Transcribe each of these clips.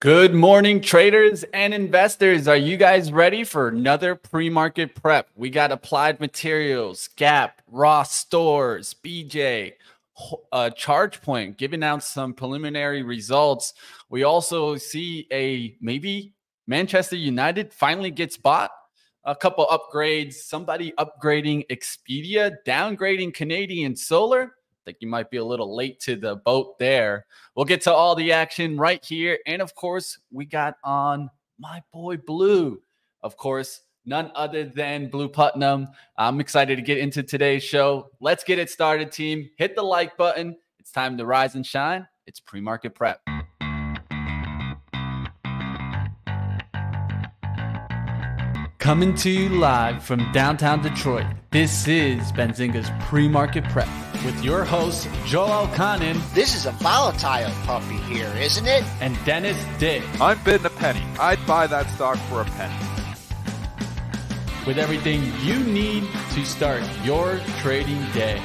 Good morning, traders and investors. Are you guys ready for another pre market prep? We got applied materials, Gap, Ross Stores, BJ, uh, ChargePoint giving out some preliminary results. We also see a maybe Manchester United finally gets bought. A couple upgrades, somebody upgrading Expedia, downgrading Canadian Solar think you might be a little late to the boat there. We'll get to all the action right here. And of course, we got on my boy Blu. Of course, none other than Blu Putnam. I'm excited to get into today's show. Let's get it started, team. Hit the like button. It's time to rise and shine. It's pre market prep. Coming to you live from downtown Detroit, this is Benzinga's Pre Market Prep with your host, Joel Elconin. This is a volatile puppy here, isn't it? And Dennis Dick. I'm bidding a penny. I'd buy that stock for a penny. With everything you need to start your trading day.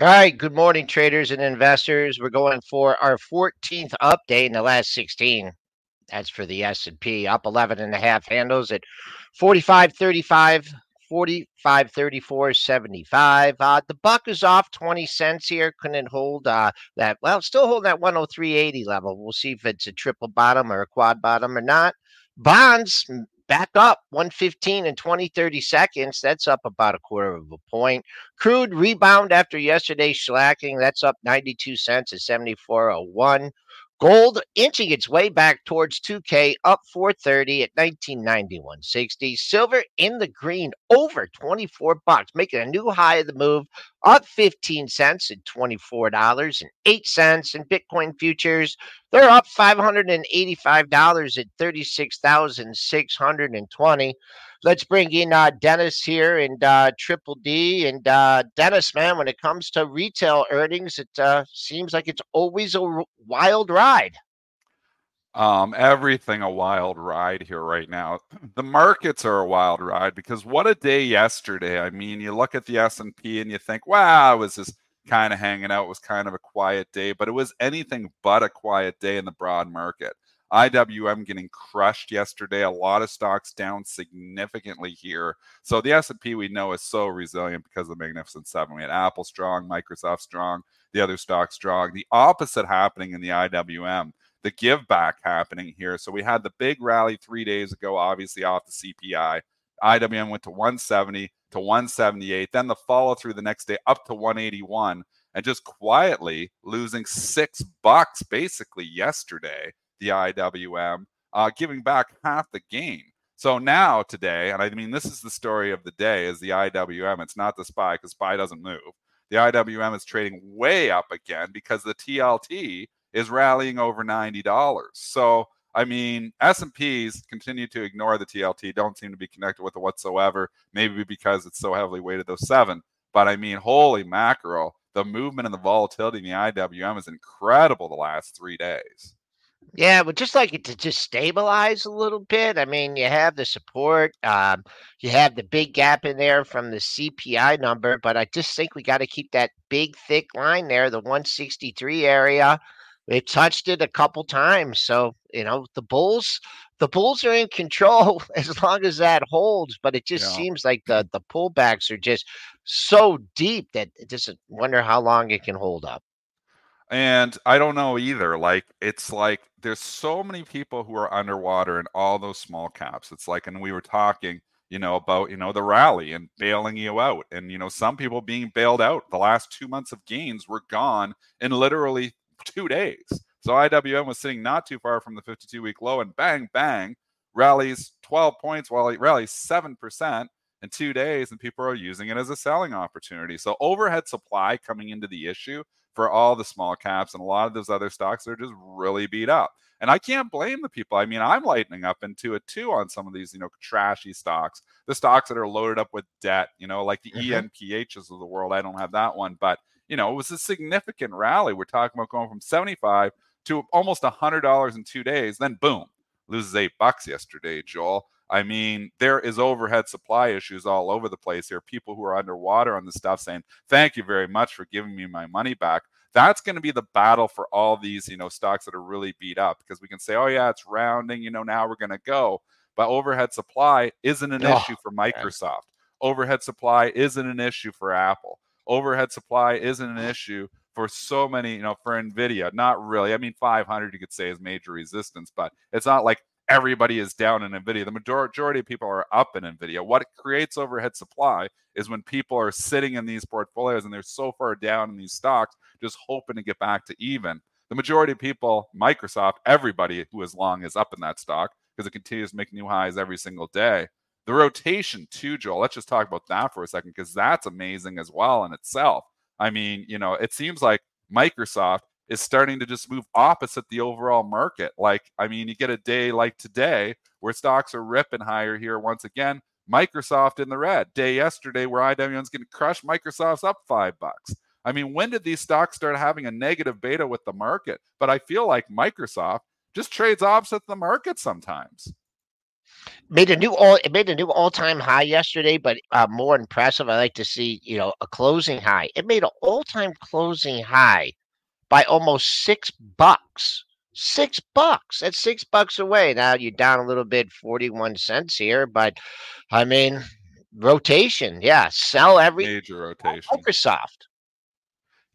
All right, good morning, traders and investors. We're going for our 14th update in the last 16. That's for the S&P, up 11 and a half handles at 45.35, 45.34, 75. Uh, the buck is off 20 cents here. Couldn't hold uh, that. Well, still holding that 103.80 level. We'll see if it's a triple bottom or a quad bottom or not. Bonds back up 115 and 20 30 seconds that's up about a quarter of a point. Crude rebound after yesterday's slacking that's up 92 cents at 7401 Gold inching its way back towards 2K, up 430 at 1991.60. Silver in the green, over 24 bucks, making a new high of the move, up 15 cents at $24 and 8 cents. And Bitcoin futures, they're up $585 at 36,620. Let's bring in uh, Dennis here and uh, Triple D. And uh, Dennis, man, when it comes to retail earnings, it uh, seems like it's always a wild ride. Um, everything a wild ride here right now. The markets are a wild ride because what a day yesterday. I mean, you look at the S&P and you think, wow, it was just kind of hanging out. It was kind of a quiet day, but it was anything but a quiet day in the broad market. IWM getting crushed yesterday. A lot of stocks down significantly here. So the S&P we know is so resilient because of the Magnificent Seven. We had Apple strong, Microsoft strong, the other stocks strong. The opposite happening in the IWM. The give back happening here. So we had the big rally three days ago, obviously off the CPI. IWM went to 170 to 178. Then the follow through the next day up to 181 and just quietly losing six bucks basically yesterday the IWM, uh, giving back half the gain. So now today, and I mean this is the story of the day, is the IWM. It's not the SPY because SPY doesn't move. The IWM is trading way up again because the TLT is rallying over ninety dollars. So I mean, S&Ps continue to ignore the TLT, don't seem to be connected with it whatsoever. Maybe because it's so heavily weighted those seven. But I mean, holy mackerel, the movement and the volatility in the IWM is incredible the last three days. Yeah, but just like it to just stabilize a little bit. I mean, you have the support, um, you have the big gap in there from the CPI number, but I just think we got to keep that big, thick line there, the 163 area. They touched it a couple times, so you know the Bulls. The Bulls are in control as long as that holds, but it just yeah. seems like the the pullbacks are just so deep that it just wonder how long it can hold up. And I don't know either. Like it's like there's so many people who are underwater in all those small caps. It's like, and we were talking, you know, about you know the rally and bailing you out, and you know some people being bailed out. The last two months of gains were gone in literally two days. So IWM was sitting not too far from the 52 week low, and bang bang rallies 12 points while it rallies seven percent in two days, and people are using it as a selling opportunity. So overhead supply coming into the issue for all the small caps and a lot of those other stocks are just really beat up. And I can't blame the people. I mean, I'm lightening up into it too on some of these, you know, trashy stocks, the stocks that are loaded up with debt, you know, like the mm-hmm. ENPHs of the world. I don't have that one, but you know, it was a significant rally. We're talking about going from 75 to almost $100 in two days. Then boom, loses eight bucks yesterday, Joel. I mean, there is overhead supply issues all over the place here. People who are underwater on the stuff saying, "Thank you very much for giving me my money back." That's going to be the battle for all these, you know, stocks that are really beat up because we can say, "Oh yeah, it's rounding," you know, now we're going to go. But overhead supply isn't an oh, issue for Microsoft. Man. Overhead supply isn't an issue for Apple. Overhead supply isn't an issue for so many, you know, for Nvidia. Not really. I mean, 500 you could say is major resistance, but it's not like everybody is down in NVIDIA. The majority of people are up in NVIDIA. What creates overhead supply is when people are sitting in these portfolios and they're so far down in these stocks, just hoping to get back to even. The majority of people, Microsoft, everybody who is long is up in that stock because it continues to make new highs every single day. The rotation, too, Joel, let's just talk about that for a second because that's amazing as well in itself. I mean, you know, it seems like Microsoft is starting to just move opposite the overall market. Like, I mean, you get a day like today where stocks are ripping higher here once again. Microsoft in the red. Day yesterday where IWM's going to crush Microsoft's up five bucks. I mean, when did these stocks start having a negative beta with the market? But I feel like Microsoft just trades opposite the market sometimes. Made a new all it made a new all time high yesterday, but uh, more impressive. I like to see you know a closing high. It made an all time closing high by almost six bucks. Six bucks. That's six bucks away. Now you're down a little bit, 41 cents here, but I mean, rotation. Yeah, sell every major rotation. Microsoft.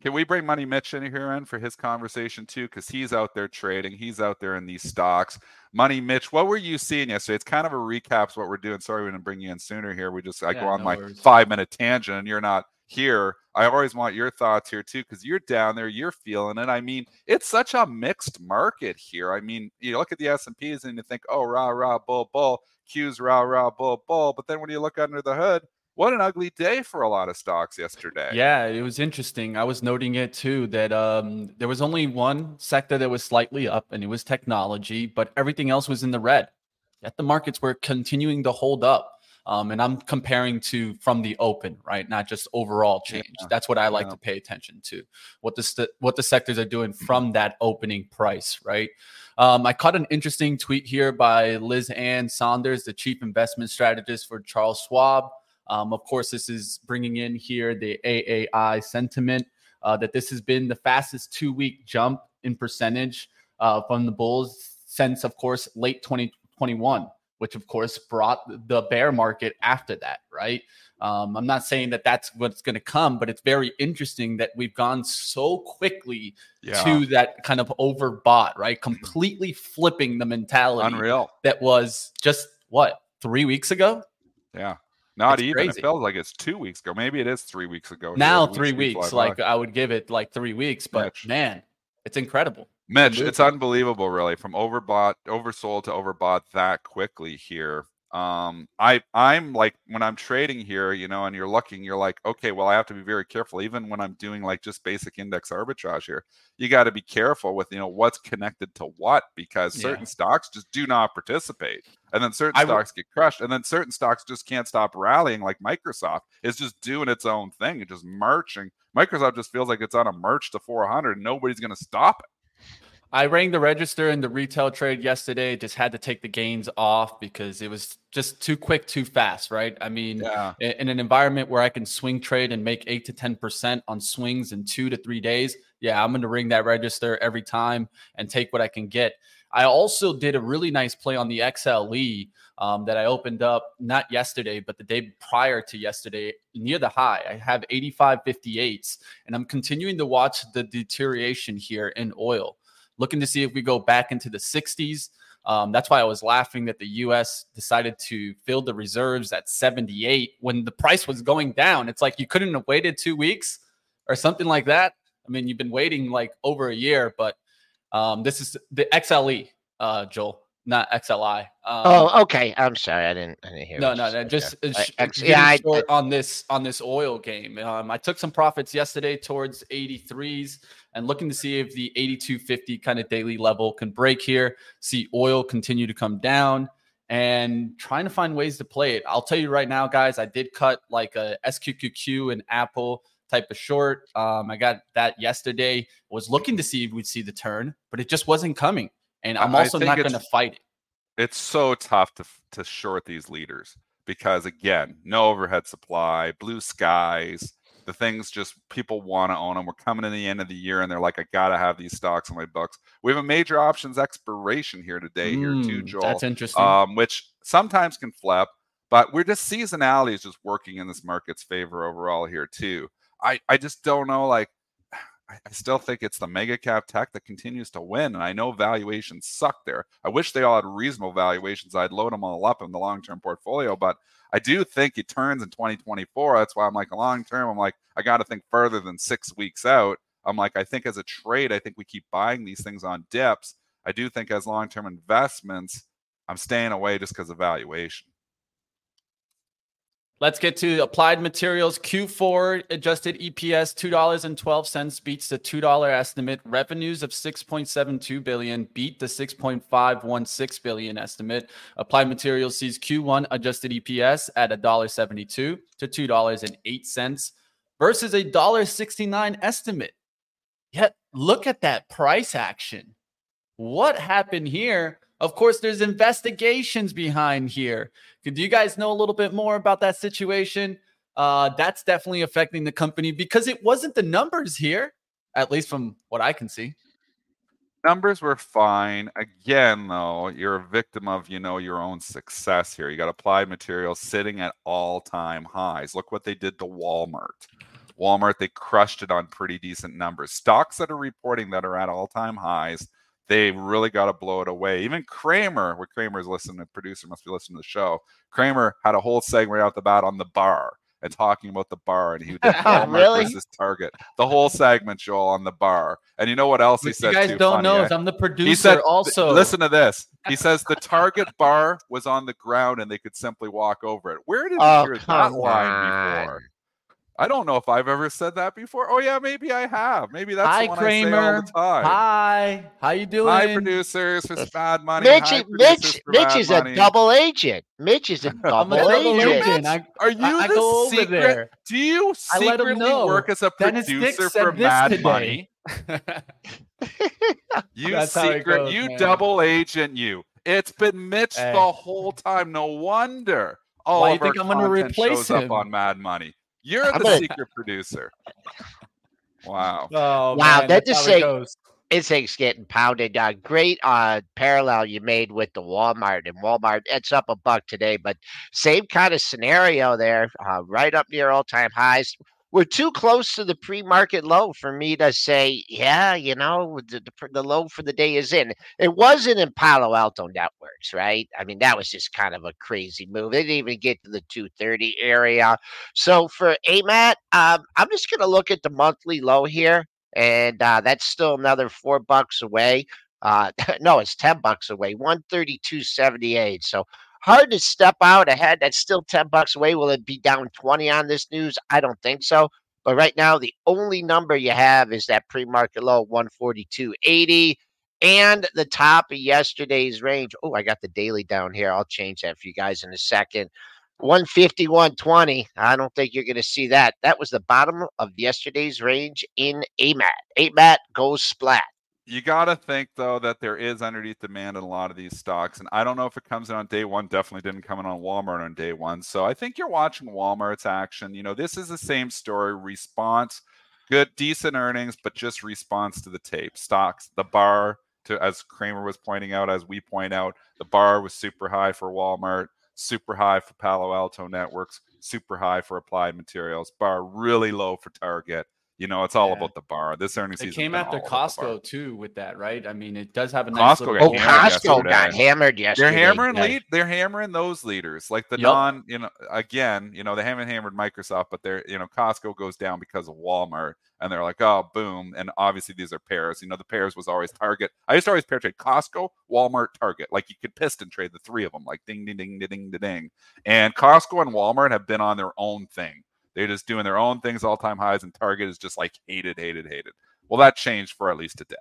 Can we bring Money Mitch in here in for his conversation too? Because he's out there trading. He's out there in these stocks. Money Mitch, what were you seeing yesterday? It's kind of a recap of what we're doing. Sorry we didn't bring you in sooner here. We just I yeah, go on no my worries. five minute tangent and you're not here. I always want your thoughts here too, because you're down there, you're feeling it. I mean, it's such a mixed market here. I mean, you look at the S and P's and you think, oh, rah rah bull bull, Q's rah rah bull bull. But then when you look under the hood, what an ugly day for a lot of stocks yesterday. Yeah, it was interesting. I was noting it too that um, there was only one sector that was slightly up, and it was technology, but everything else was in the red. Yet the markets were continuing to hold up. Um, and I'm comparing to from the open, right? Not just overall change. Yeah. That's what I like yeah. to pay attention to. What the st- what the sectors are doing from that opening price, right? Um, I caught an interesting tweet here by Liz Ann Sonders, the chief investment strategist for Charles Schwab. Um, of course, this is bringing in here the AAII sentiment uh, that this has been the fastest two week jump in percentage uh, from the bulls since, of course, late 2021 which of course brought the bear market after that, right? Um, I'm not saying that that's what's going to come, but it's very interesting that we've gone so quickly yeah. to that kind of overbought, right? Completely flipping the mentality. Unreal. That was just what three weeks ago. Yeah. Not it's even. Crazy. It feels like it's two weeks ago. Maybe it is three weeks ago. Now three weeks. Like I would give it like three weeks, but Mitch. man, it's incredible. Mitch, it's unbelievable, really, from overbought, oversold to overbought that quickly here. Um, I I'm like when I'm trading here, you know, and you're looking, you're like, okay, well, I have to be very careful. Even when I'm doing like just basic index arbitrage here, you got to be careful with you know what's connected to what because certain yeah. stocks just do not participate, and then certain I stocks w- get crushed, and then certain stocks just can't stop rallying. Like Microsoft is just doing its own thing and just marching. Microsoft just feels like it's on a march to 400, and nobody's going to stop it. I rang the register in the retail trade yesterday. Just had to take the gains off because it was just too quick, too fast, right? I mean, yeah. in an environment where I can swing trade and make eight to 10% on swings in two to three days, yeah, I'm going to ring that register every time and take what I can get. I also did a really nice play on the XLE um, that I opened up not yesterday, but the day prior to yesterday near the high. I have 85.58s, and I'm continuing to watch the deterioration here in oil looking to see if we go back into the 60s. Um, that's why I was laughing that the U.S. decided to fill the reserves at 78 when the price was going down. It's like you couldn't have waited two weeks or something like that. I mean, you've been waiting like over a year, but um, this is the XLE, uh, Joel not XLI. Um, oh, okay. I'm sorry, I didn't. I didn't hear. No, no, no. Just uh, X, yeah, I, I, on this on this oil game. Um, I took some profits yesterday towards 83s and looking to see if the 8250 kind of daily level can break here. See oil continue to come down and trying to find ways to play it. I'll tell you right now, guys. I did cut like a SQQQ and Apple type of short. Um, I got that yesterday. Was looking to see if we'd see the turn, but it just wasn't coming and I'm also not going to fight it. it's so tough to to short these leaders because again, no overhead supply, blue skies, the things just people want to own them. We're coming to the end of the year and they're like, I gotta have these stocks on my books. We have a major options expiration here today, mm, here too, Joel. That's interesting. Um, which sometimes can flip, but we're just seasonality is just working in this market's favor overall here too. I I just don't know like I, still think it's the mega cap tech that continues to win. And I know valuations suck there. I wish they all had reasonable valuations. I'd load them all up in the long term portfolio, but I do think it turns in 2024. That's why I'm like long term. I'm like, I got to think further than six weeks out. I'm like, I think as a trade, I think we keep buying these things on dips. I do think as long term investments, I'm staying away just because of valuation. Let's get to applied materials. Q4 adjusted EPS $2.12 beats the $2 estimate. Revenues of 6.72 billion beat the 6.516 billion estimate. Applied materials sees Q1 adjusted EPS at $1.72 to $2.08 versus a $1.69 estimate. Yet look at that price action. What happened here? Of course, there's investigations behind here. Do you guys know a little bit more about that situation? Uh, that's definitely affecting the company because it wasn't the numbers here, at least from what I can see. Numbers were fine. Again, though, you're a victim of you know your own success here. You got applied materials sitting at all-time highs. Look what they did to Walmart. Walmart, they crushed it on pretty decent numbers. Stocks that are reporting that are at all-time highs they really got to blow it away. Even Cramer, what Cramer's listening, the producer must be listening to the show. Cramer had a whole segment out the bat on the bar and talking about the bar, and he did oh, Walmart really? versus Target. The whole segment, Joel, on the bar. And you know what else he you said? You guys too, don't funny, know. Eh? I'm the producer. He said, also, listen to this. He says the Target bar was on the ground, and they could simply walk over it. Where did oh, you hear that line before? I don't know if I've ever said that before. Oh yeah, maybe I have. Maybe that's Hi, the one Cramer. I say all the time. Hi, how you doing? Hi, producers for bad money. Mitch, Hi, Mitch, Mitch is money. a double agent. Mitch is a double, a double agent. agent. I, Are you I, the I secret? there. Do you secretly work as a producer for Mad. Money? you That's secret, goes, you man. double agent, you. It's been Mitch Hey. the whole time. No wonder all Why of you think our I'm gonna content replace shows up on Mad Money. You're I'm the gonna- secret producer. Wow. Oh, Wow, man, that just how it say- goes. Thing's getting pounded. Uh, great uh, parallel you made with the Walmart and Walmart. It's up a buck today, but same kind of scenario there, uh, right up near all time highs. We're too close to the pre market low for me to say, yeah, you know, the, the, the low for the day is in. It wasn't in Palo Alto Networks, right? I mean, that was just kind of a crazy move. They didn't even get to the 230 area. So for AMAT, um, I'm just going to look at the monthly low here and uh, that's still another four bucks away. Uh, no, it's ten bucks away. One thirty two seventy eight. So hard to step out ahead. That's still ten bucks away. Will it be down twenty on this news? I don't think so. But right now, the only number you have is that pre market low one forty two eighty. And the top of yesterday's range. Oh, I got the daily down here. I'll change that for you guys in a second. 150, 120. I don't think you're going to see that. That was the bottom of yesterday's range in AMAT. AMAT goes splat. You got to think though that there is underneath demand in a lot of these stocks, and I don't know if it comes in on day one. Definitely didn't come in on Walmart on day one. So I think you're watching Walmart's action. You know, this is the same story. Response, good, decent earnings, but just response to the tape. Stocks, the bar to as Cramer was pointing out, as we point out, the bar was super high for Walmart, super high for Palo Alto Networks, super high for Applied Materials, bar really low for Target. You know, it's all Yeah. about the bar. This earnings It season came after all the. Costco too, with that, right? I mean, it does have a nice Costco little Oh, hammered band. Costco got hammered yesterday. They're hammering Yeah. lead. They're hammering those leaders, like the Yep. non. You know, again, you know, they haven't hammered Microsoft, but they're you know, Costco goes down because of Walmart, and they're like, oh, boom. And obviously, these are pairs. You know, the pairs was always Target. I used to always pair trade Costco, Walmart, Target. Like you could piston trade the three of them, like ding, ding, ding, ding, ding, ding, ding. And Costco and Walmart have been on their own thing. They're just doing their own things, all time highs, and Target is just like hated, hated, hated. Well, that changed for at least a day.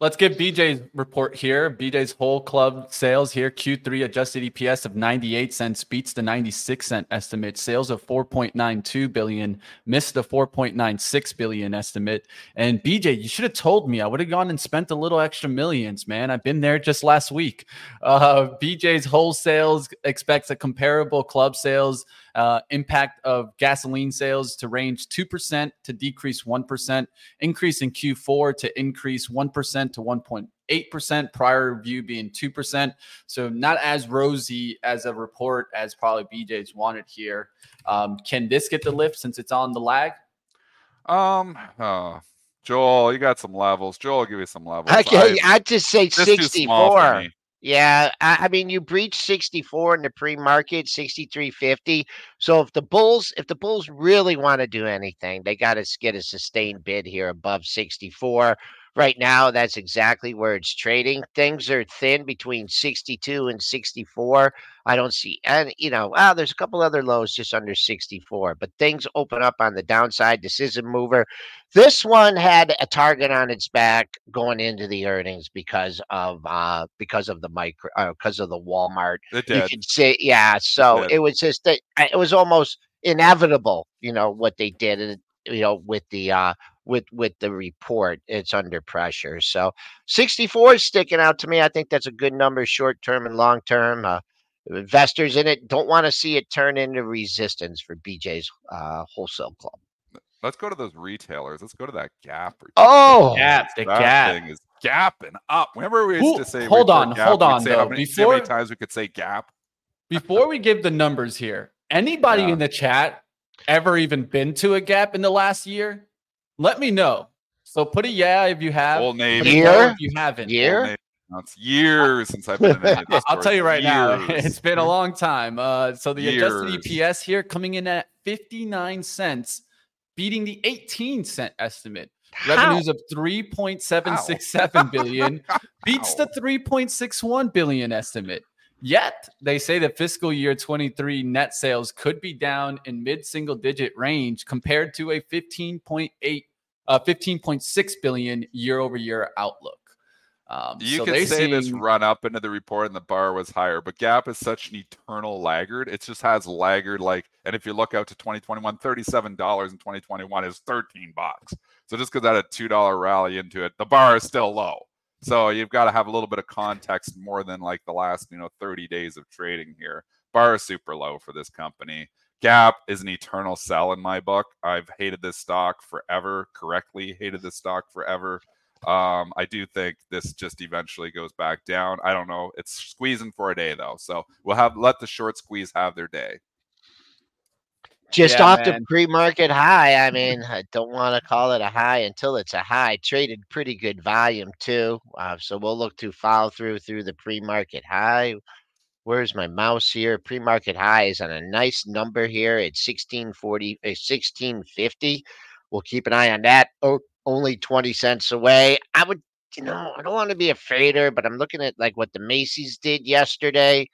Let's get BJ's report here. BJ's whole club sales here, Q3 adjusted EPS of 98 cents beats the 96 cent estimate. Sales of 4.92 billion, missed the 4.96 billion estimate. And BJ, you should have told me. I would have gone and spent a little extra millions, man. I've been there just last week. Uh, BJ's Wholesale expects a comparable club sales uh, impact of gasoline sales to range 2% to decrease 1%, increase in Q4 to increase 1% to 1.8%, prior view being 2%. So not as rosy as a report as probably BJ's wanted here. Um, can this get the lift since it's on the lag? Um, uh, Joel, you got some levels. Joel, will give you some levels. Okay, I, would just say 64. Yeah, I, I, mean, you breached 64 in the pre-market, 63.50. So if the Bulls, if the Bulls really want to do anything, they got to get a sustained bid here above 64. Right now, that's exactly where it's trading. Things are thin between 62 and 64. I don't see, and you know, wow, there's a couple other lows just under 64, but things open up on the downside. This is a mover. This one had a target on its back going into the earnings because of uh because of the micro uh, because of the Walmart. It did. You can say, yeah. So it, it was just that it was almost inevitable, you know, what they did, and you know, with the uh with with the report it's under pressure so 64 is sticking out to me i think that's a good number short term and long term uh, investors in it don't want to see it turn into resistance for BJ's uh, wholesale club. Let's go to those retailers. Let's go to that Gap. Oh, the Gap. The that Gap thing is gapping up. Remember we used Ooh, to say, hold on, gap, hold on. Though. How many, Before, how many times we could say Gap? Before we give the numbers here, anybody yeah. in the chat ever even been to a Gap in the last year? Let me know. So put a yeah if you have. Full name. Year? If you haven't. Year? It's years since I've been in the I'll tell you right years. now, it's been a long time. Uh, so the years. adjusted EPS here coming in at 59 cents, beating the 18 cent estimate. How? Revenues of 3.767 billion beats the 3.61 billion estimate. Yet they say that fiscal year 23 net sales could be down in mid-single digit range compared to a 15.8 uh, 15.6 billion year over year outlook. Um, you so could say seem... this run up into the report and the bar was higher, but Gap is such an eternal laggard. It just has laggard like, and if you look out to 2021, $37 in 2021 is 13 bucks. So just because that a $2 rally into it, the bar is still low. So you've got to have a little bit of context more than like the last, you know, 30 days of trading here. Bar is super low for this company. Gap is an eternal sell in my book. I've hated this stock forever, correctly hated this stock forever. Um, I do think this just eventually goes back down. I don't know. It's squeezing for a day though, so we'll have let the short squeeze have their day. Just yeah, off man. the pre-market high. I mean, I don't want to call it a high until it's a high. Traded pretty good volume too, uh, so we'll look to follow through through the pre-market high. Where's my mouse here? Pre-market high is on a nice number here at 1640, uh, 1650. We'll keep an eye on that. Oh, only 20 cents away. I would, you know, I don't want to be a fader, but I'm looking at like what the Macy's did yesterday,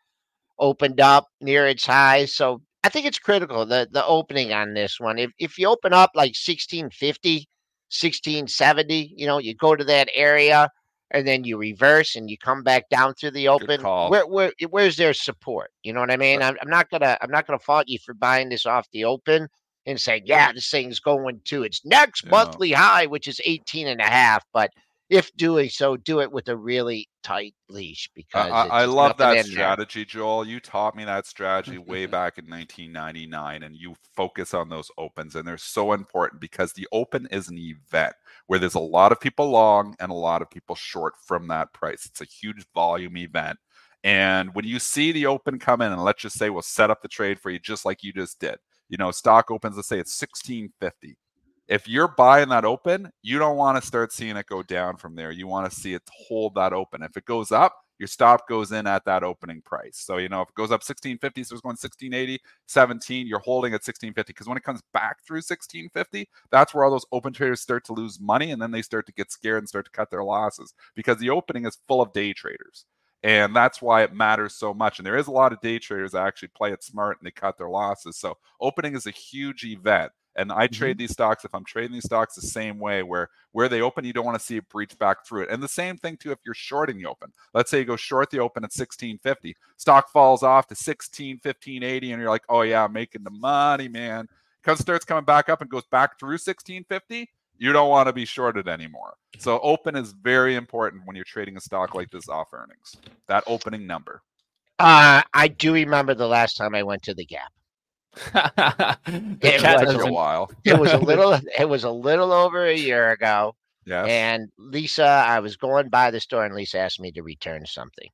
opened up near its high. So I think it's critical the the opening on this one. If if you open up like 1650, 1670, you know, you go to that area and then you reverse and you come back down through the open. Where where where's their support? You know what I mean? I'm, I'm not gonna I'm not gonna fault you for buying this off the open and saying, yeah, this thing's going to its next yeah. monthly high, which is 18 and a half. But if doing so, do it with a really tight leash because I, I love that strategy. Joel. You taught me that strategy mm-hmm. way back in 1999, and you focus on those opens, and they're so important because the open is an event where there's a lot of people long and a lot of people short from that price. It's a huge volume event. And when you see the open come in, and let's just say we'll set up the trade for you just like you just did you know, stock opens, let's say it's 1650. If you're buying that open, you don't want to start seeing it go down from there. You want to see it hold that open. If it goes up, your stop goes in at that opening price. So, you know, if it goes up 1650, so it's going 1680, 17, you're holding at 1650. Because when it comes back through 1650, that's where all those open traders start to lose money and then they start to get scared and start to cut their losses because the opening is full of day traders. And that's why it matters so much. And there is a lot of day traders that actually play it smart and they cut their losses. So opening is a huge event. And I Mhm. trade these stocks if I'm trading these stocks the same way where where they open, you don't want to see it breach back through it. And the same thing too if you're shorting the open. Let's say you go short the open at 1650, stock falls off to 16, 1580, and you're like, oh yeah, I'm making the money, man. Comes starts coming back up and goes back through 1650, you don't want to be shorted anymore. So open is very important when you're trading a stock like this off earnings. That opening number. Uh, I do remember the last time I went to the Gap. the It was a while. It was a little. it was a little over a year ago, Yes. and Lisa, I was going by the store, and Lisa asked me to return something.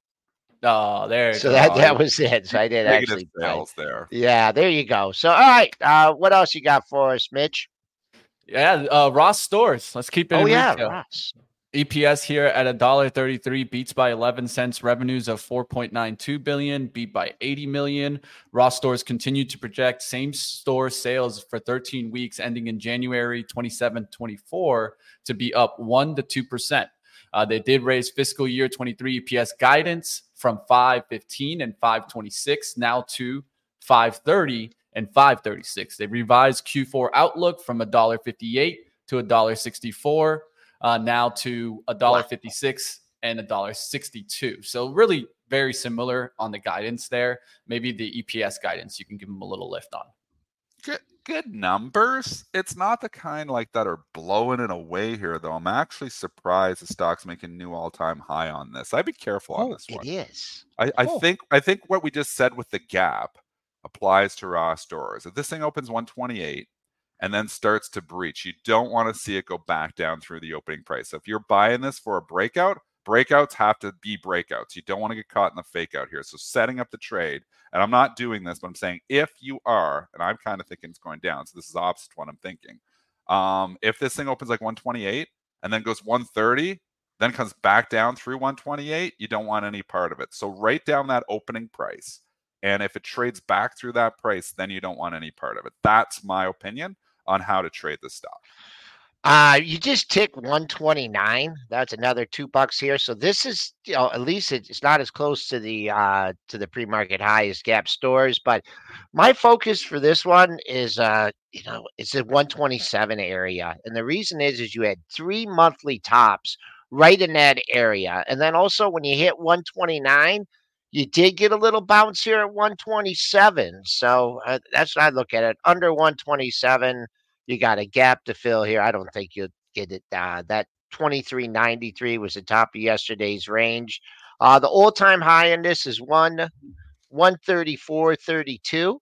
Oh, there. So that that was it. So I did Negative actually. buy- sales there. Yeah, there you go. So all right, uh, what else you got for us, Mitch? Yeah, uh, Ross stores. Let's keep it. Oh in yeah, retail. Ross. EPS here at a dollar thirty-three beats by eleven cents. Revenues of four point nine two billion, beat by eighty million. Ross stores continue to project same store sales for thirteen weeks, ending in January 27, 24, to be up one to two percent. Uh, they did raise fiscal year 23 EPS guidance from 515 and 526 now to 530 and 536. They revised Q4 outlook from $1.58 to $1.64 uh, now to a dollar fifty six and a dollar sixty two. So really very similar on the guidance there. Maybe the EPS guidance you can give them a little lift on. good good numbers. It's not the kind like that are blowing it away here though. I'm actually surprised the stock's making new all-time high on this. I'd be careful on Oh, this one. is. I, I Oh. think I think what we just said with the gap applies to Ross stores. If this thing opens 128 and then starts to breach, you don't want to see it go back down through the opening price. So if you're buying this for a breakout, breakouts have to be breakouts. You don't want to get caught in the fake out here. So setting up the trade, and I'm not doing this, but I'm saying if you are, and I'm kind of thinking it's going down. So this is opposite what I'm thinking. Um, if this thing opens like 128 and then goes 130, then comes back down through 128, you don't want any part of it. So write down that opening price. And if it trades back through that price, then you don't want any part of it. That's my opinion on how to trade the stock. Uh, you just tick 129. That's another two bucks here. So this is, you know, at least it's not as close to the uh to the pre-market high as Gap stores. But my focus for this one is uh, you know, it's a 127 area. And the reason is is you had three monthly tops right in that area. And then also when you hit 129, you did get a little bounce here at 127. So uh, that's what I look at it. Under 127 you got a gap to fill here. I don't think you'll get it. Uh, that 2393 was the top of yesterday's range. Uh, the all-time high in this is one 134.32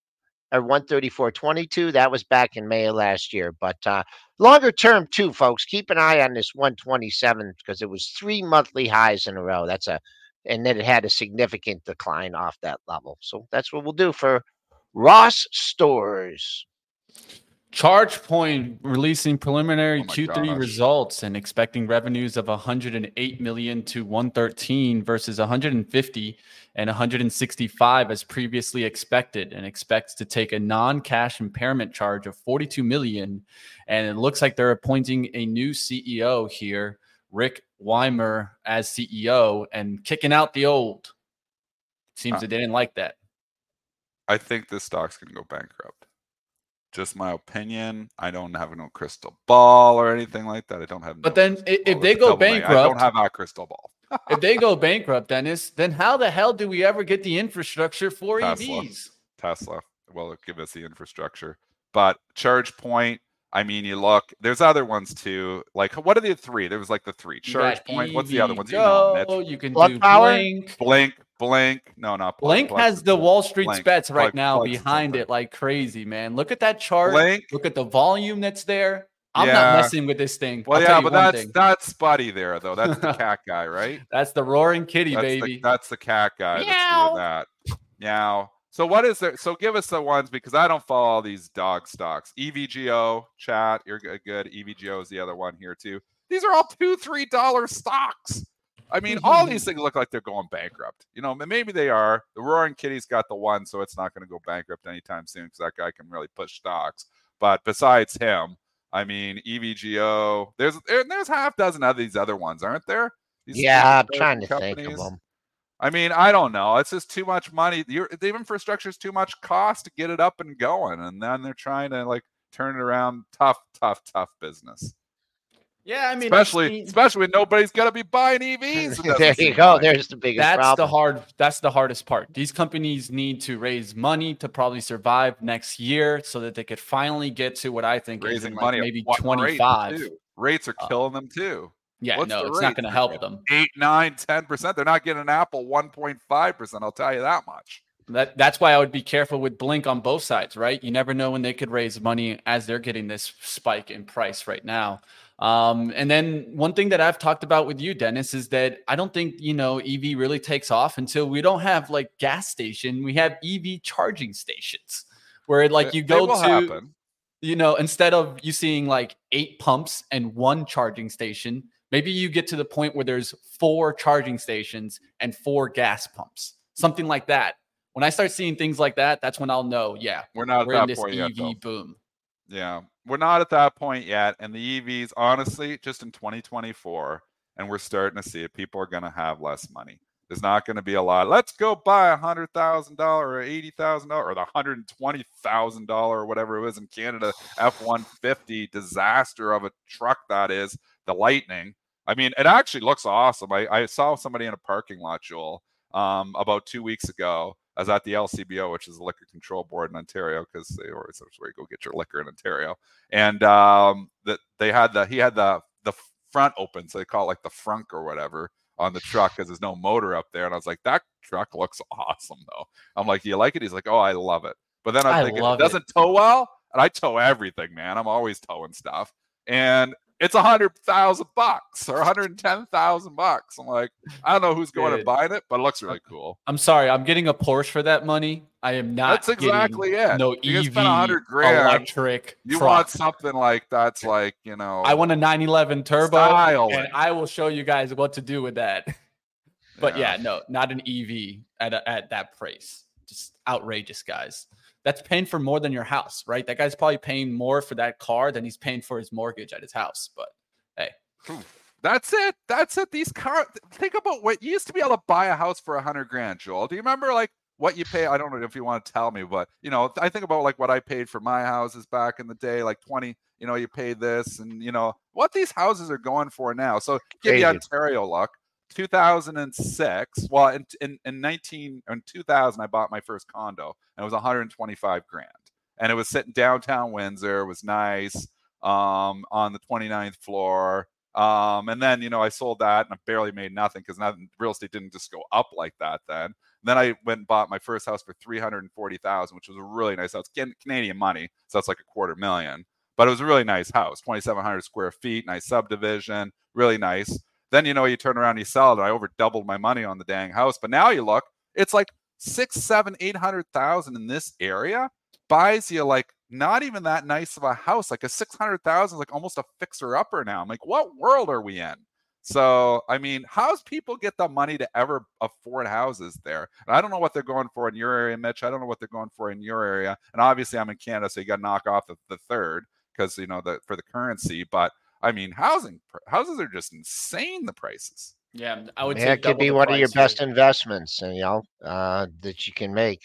or 134.22. That was back in May of last year. But uh, longer term too, folks, keep an eye on this 127 because it was three monthly highs in a row. That's a and then it had a significant decline off that level. So that's what we'll do for Ross Stores. ChargePoint releasing preliminary Oh Q3 gosh. results and expecting revenues of 108 million to 113 versus 150 and 165 as previously expected and expects to take a non-cash impairment charge of 42 million and it looks like they're appointing a new CEO here, Rick Wilmer as CEO and kicking out the old. Seems Uh, that they didn't like that. I think this stock's going to go bankrupt. Just my opinion. I don't have no crystal ball or anything like that. I don't have. But no then crystal i- ball. if they go double negative. I bankrupt- don't have that crystal ball. if they go bankrupt, Dennis, then how the hell do we ever get the infrastructure for Tesla. EVs? Tesla will give us the infrastructure. But charge point, I mean, you look, there's other ones too. Like, what are the three? There was like the three. Charge got point. What's the other EV ones? You know, you can Plug do Power? Blink. Blink, blink. No, not Blink. Blink Plug has the. Wall Street Blink, bets right Plug- now Plug's behind something. it like crazy, man. Look at that chart. Blink. Look at the volume that's there. I'm Yeah. not messing with this thing. Well, I'll yeah, but that's thing. that's Spuddy there though. That's the cat guy, right? That's the roaring kitty, That's baby. the that's the cat guy that's Meow. doing that. Meow. So what is there? So give us the ones because I don't follow all these dog stocks. EVGO chat, you're good. good. EVGO is the other one here too. These are all two, three dollar stocks. I mean, mm-hmm, all mm-hmm. these things look like they're going bankrupt. You know, maybe they are. The Roaring Kitty's got the one, so it's not going to go bankrupt anytime soon because that guy can really push stocks. But besides him, I mean, EVGO, there's there- there's half dozen of these other ones, aren't there? These Yeah, I'm trying to American think of them. I mean, I don't know. It's just too much money. Your, the infrastructure is too much cost to get it up and going, and then they're trying to like turn it around. Tough, tough, tough business. Yeah, I mean, especially seen, especially when nobody's gonna be buying EVs. there you go. There's the biggest. That's problem. the hard. That's the hardest part. These companies need to raise money to probably survive next year, so that they could finally get to what I think raising is money like maybe twenty five. Rates, rates are Uh, killing them too. Yeah, What's no, the it's not going to help them. Eight, nine, ten percent. They're not getting an Apple one point five percent. I'll tell you that much. That that's why I would be careful with Blink on both sides, right? You never know when they could raise money as they're getting this spike in price right now. Um, and then one thing that I've talked about with you, Dennis, is that I don't think you know EV really takes off until we don't have like gas station. We have EV charging stations where like you go to happen. you know, instead of you seeing like eight pumps and one charging station, maybe you get to the point where there's four charging stations and four gas pumps, something like that. When I start seeing things like that, that's when I'll know, yeah, We're not we're in this EV yet. Boom. Yeah, we're not at that point yet. And the EVs, honestly, just in 2024, and we're starting to see it. People are going to have less money. There's not going to be a lot. Let's go buy a hundred thousand dollar or eighty thousand dollar or the hundred and twenty thousand dollar or whatever it was in Canada F one fifty disaster of a truck that is the Lightning. I mean, it actually looks awesome. I, I saw somebody in a parking lot, Joel, um, about two weeks ago. I was at the LCBO, which is the Liquor Control Board in Ontario, because they always that's where you go get your liquor in Ontario. And um, that they had the he had the the front open, so they call it like the frunk or whatever on the truck because there's no motor up there. And I was like, that truck looks awesome though. I'm like, do you like it? He's like, oh, I love it. But then I'm I thinking, it it. doesn't tow well, and I tow everything, man. I'm always towing stuff, and it's a hundred thousand bucks or 110,000 bucks. I'm like, I don't know who's going Dude. and buying it, but it looks really cool. I'm sorry, I'm getting a Porsche for that money. I am not. That's exactly it. No You EV, 100 grand, electric. You truck. want something like that's like you know. I want a 911 turbo, style and. I will show you guys what to do with that. But yeah, no, not an EV at a, at that price. Just outrageous, guys. That's paying for more than your house, right? That guy's probably paying more for that car than he's paying for his mortgage at his house. But hey, hmm. That's it. That's it. These cars. Think about what you used to be able to buy a house for a hundred grand, Joel. Do you remember like what you pay? I don't know if you want to tell me, but you know, I think about like what I paid for my houses back in the day, like twenty. You know, you paid this, and you know what these houses are going for now. So give you Ontario luck. 2006. Well, in, in in 19 in 2000, I bought my first condo, and it was 125 grand, and it was sitting downtown Windsor. It was nice, um, on the 29th floor. Um, and then you know I sold that and I barely made nothing because real estate didn't just go up like that then. then I went and bought my first house for three hundred and forty thousand, which was a really nice house. Can- Canadian money, so that's like a quarter million. But it was a really nice house, twenty seven hundred square feet, nice subdivision, really nice. Then you know you turn around and you sell it. I over doubled my money on the dang house. But now you look, it's like six, seven, eight hundred thousand in this area buys you like not even that nice of a house. Like a six hundred thousand, like almost a fixer upper now. I'm like, what world are we in? So I mean, how's people get the money to ever afford houses there? And I don't know what they're going for in your area, Mitch. I don't know what they're going for in your area. And obviously, I'm in Canada, so you got to knock off the, the third because you know the for the currency. But I mean, housing houses are just insane. The prices. yeah, I would Yeah, say it could be one of your price best investments, you know, uh, that you can make.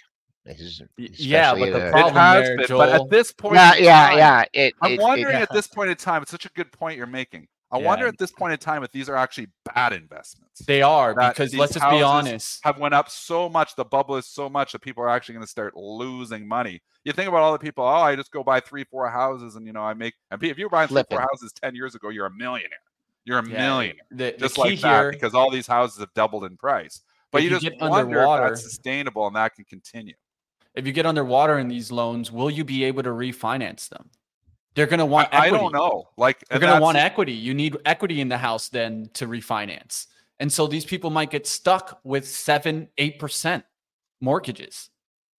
Yeah, but the the- problem has there, been, Joel. but at this point, yeah, in yeah, time- yeah. It, I'm it- it- wondering at this point in time, it's such a good point you're making. I wonder at this point in time if these are actually bad investments. they are because let's just be honest. Have went up so much, the bubble is so much that people are actually going to start losing money. You think about all the people, oh, I just go buy three, four houses, and you know, I make. And if you were buying three, four houses ten years ago, you're a millionaire. You're a Yeah, millionaire, The, the just key like that, here, because all these houses have doubled in price. But you you just get wonder if that's sustainable and that can continue. if you get underwater in these loans, will you be able to refinance them? They're going to I, want. I equity. don't know. Like, They're going to want equity. You need equity in the house then to refinance. And so these people might get stuck with seven, eight percent mortgages.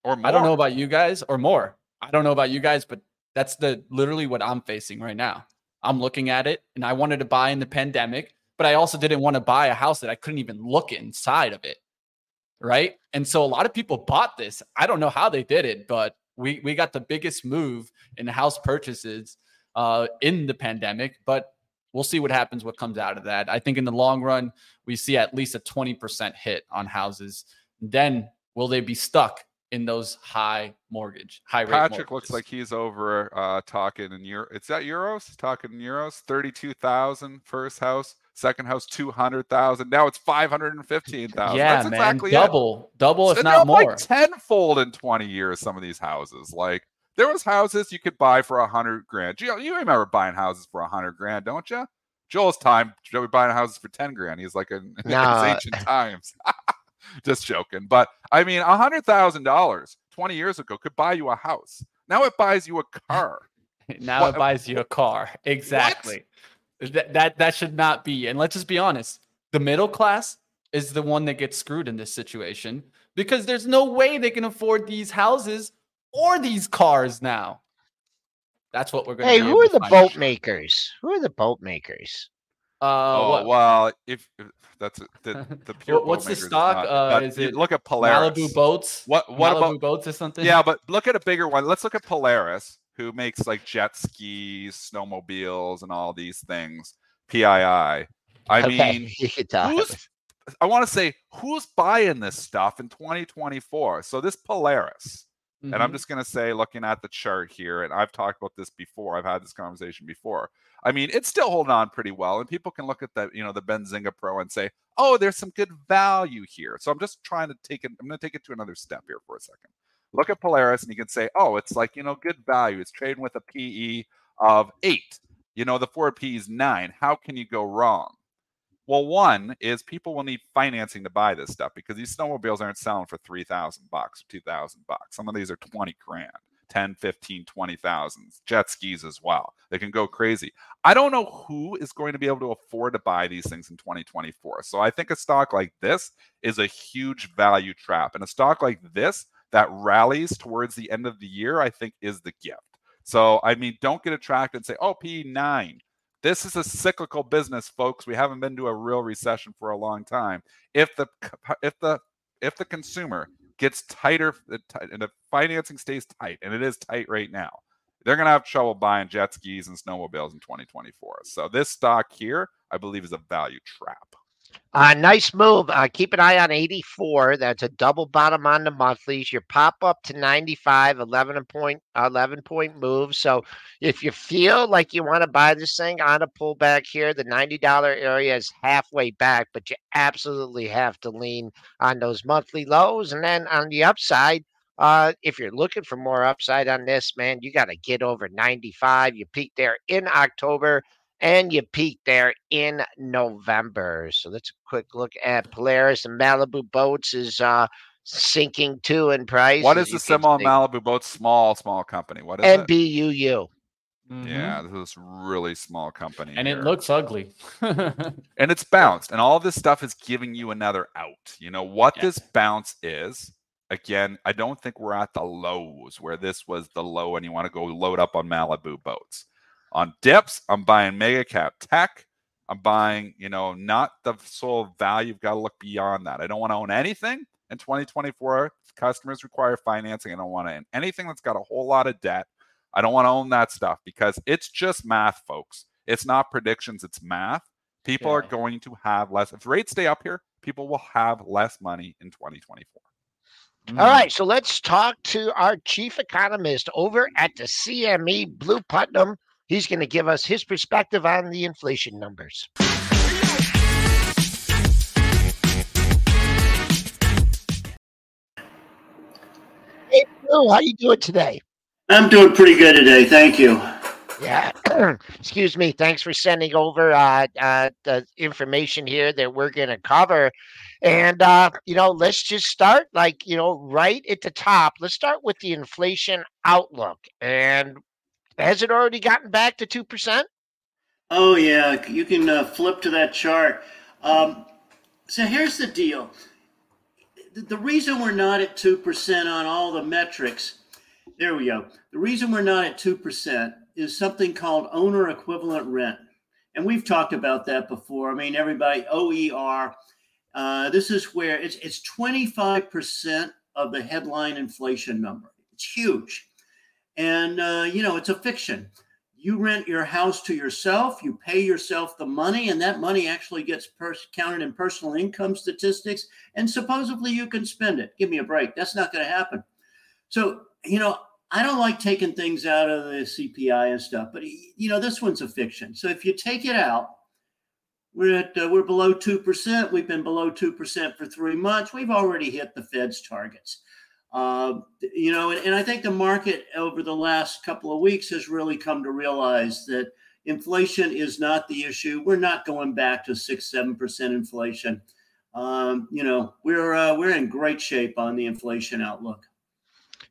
Or more. I don't know about you guys or more. I don't know about you guys, but that's the literally what I'm facing right now. I'm looking at it and I wanted to buy in the pandemic, but I also didn't want to buy a house that I couldn't even look inside of it. Right. And so a lot of people bought this. I don't know how they did it, but we we got the biggest move in house purchases uh in the pandemic, but we'll see what happens what comes out of that. I think in the long run, we see at least a 20% hit on houses. Then will they be stuck in those high mortgage, high rate. Patrick mortgages. looks like he's over uh talking in euro. It's that euros talking in euros. 32,000 first house, second house 200,000. Now it's 515,000. yeah, That's man, exactly it. double, double if not more. Like tenfold in 20 years, some of these houses. Like there was houses you could buy for a hundred grand. You, you remember buying houses for a hundred grand, don't you? Joel's time, Joey buying houses for 10 grand. He's like in, in Nah. ancient times. Just joking. But I mean, a hundred thousand dollars 20 years ago could buy you a house. Now it buys you a car. now What- it buys you a car. Exactly. That, that that should not be. And let's just be honest. The middle class is the one that gets screwed in this situation because there's no way they can afford these houses or these cars now. That's what we're going to do. Hey, who are the boat makers? Who are the boat makers? Uh, oh what- well, if, if that's the the pure. What- what's the stock? not- Uh, is it look at Polaris. Malibu boats. What what Malibu about boats or something? Yeah, but look at a bigger one. Let's look at Polaris, who makes like jet skis, snowmobiles, and all these things. PII. I Okay, mean, you can tell. who's? I want to say who's buying this stuff in 2024. So this Polaris, and I'm Mhm. just going to say, looking at the chart here, and I've talked about this before. I've had this conversation before. I mean, it's still holding on pretty well, and people can look at that, you know, the Benzinga Pro and say, "Oh, there's some good value here." So I'm just trying to take it. I'm going to take it to another step here for a second. Look at Polaris, and you can say, "Oh, it's like you know, good value. It's trading with a PE of eight. You know, the Ford P is nine. How can you go wrong?" Well, one is people will need financing to buy this stuff because these snowmobiles aren't selling for 3000 bucks or 2000 bucks. Some of these are 20 grand, 10, 15, 20,000. Jet skis as well. They can go crazy. I don't know who is going to be able to afford to buy these things in 2024. So I think a stock like this is a huge value trap. And a stock like this that rallies towards the end of the year, I think is the gift. So, I mean, don't get attracted and say, oh, P9. This is a cyclical business, folks. We haven't been to a real recession for a long time. If the if the if the consumer gets tighter and the financing stays tight, and it is tight right now, they're going to have trouble buying jet skis and snowmobiles in 2024. So this stock here, I believe, is a value trap. Uh, nice move. Uh, keep an eye on 84. That's a double bottom on the monthlies. Your pop up to 95, 11 point, 11 point move. So if you feel like you want to buy this thing on a pullback here, the $90 area is halfway back, but you absolutely have to lean on those monthly lows. And then on the upside, uh, if you're looking for more upside on this, man, you got to get over 95. You peaked there in October and you peaked there in November. So let's a quick look at Polaris and Malibu Boats is uh sinking too in price. What as is you the can symbol on. Malibu boat? Small, small company. What is it? MBUU. Mhm. Yeah, this is really small company. and it looks ugly. and it's bounced and all this stuff is giving you another out you know what Yeah. this bounce is again i don't think we're at the lows where this was the low and you want to go load up on malibu boats on dips i'm buying mega cap tech. I'm buying you know not the sole value you've got to look beyond that. I don't want to own anything in 2024 customers require financing. I don't want to own anything that's got a whole lot of debt. I don't want to own that stuff because it's just math folks. It's not predictions it's math. People are going to have less if rates stay up here people will have less money in 2024 All mm. right, so let's talk to our chief economist over at the CME, Blu Putnam. He's going to give us his perspective on the inflation numbers. Hey, Blu, how you doing today? I'm doing pretty good today. Thank you. Yeah. Excuse me. Thanks for sending over uh, uh, the information here that we're going to cover. And, uh, you know, let's just start like, you know, right at the top. Let's start with the inflation outlook. And has it already gotten back to 2%? Oh, yeah. You can uh, flip to that chart. Um, so here's the deal the, reason we're not at 2% on all the metrics, there we go. The reason we're not at 2% is something called owner equivalent rent. And we've talked about that before. I mean, everybody, OER. Uh, this is where it's it's 25% of the headline inflation number. It's huge. And, uh, you know, it's a fiction. You rent your house to yourself, you pay yourself the money, and that money actually gets pers- counted in personal income statistics. And supposedly you can spend it. Give me a break. That's not going to happen. So, you know, I don't like taking things out of the CPI and stuff, but you know, this one's a fiction. So if you take it out, we're at uh, we're below two percent. We've been below two percent for three months. We've already hit the Fed's targets. Uh, you know, and, and I think the market over the last couple of weeks has really come to realize that inflation is not the issue. We're not going back to six, seven percent inflation. Um, you know, we're uh, we're in great shape on the inflation outlook.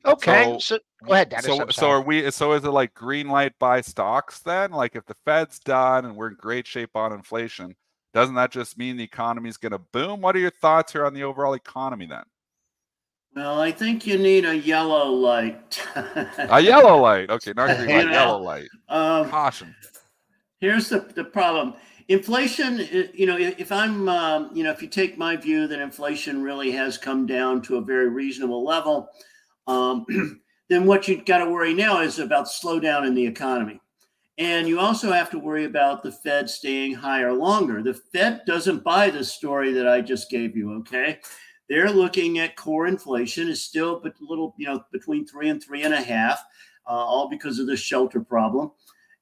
Okay, so, so go ahead. Dennis, so, so are we? So is it like green light buy stocks then? Like if the Fed's done and we're in great shape on inflation, doesn't that just mean the economy is going to boom? What are your thoughts here on the overall economy then? Well, I think you need a yellow light. a yellow light. Okay, not green light, know, yellow light. Um, Caution. Here's the, the problem. Inflation, you know, if I'm, um, you know, if you take my view that inflation really has come down to a very reasonable level, um, then what you've got to worry now is about slowdown in the economy. And you also have to worry about the Fed staying higher longer. The Fed doesn't buy the story that I just gave you, okay? They're looking at core inflation is still a little, you know, between three and three and a half, uh, all because of the shelter problem.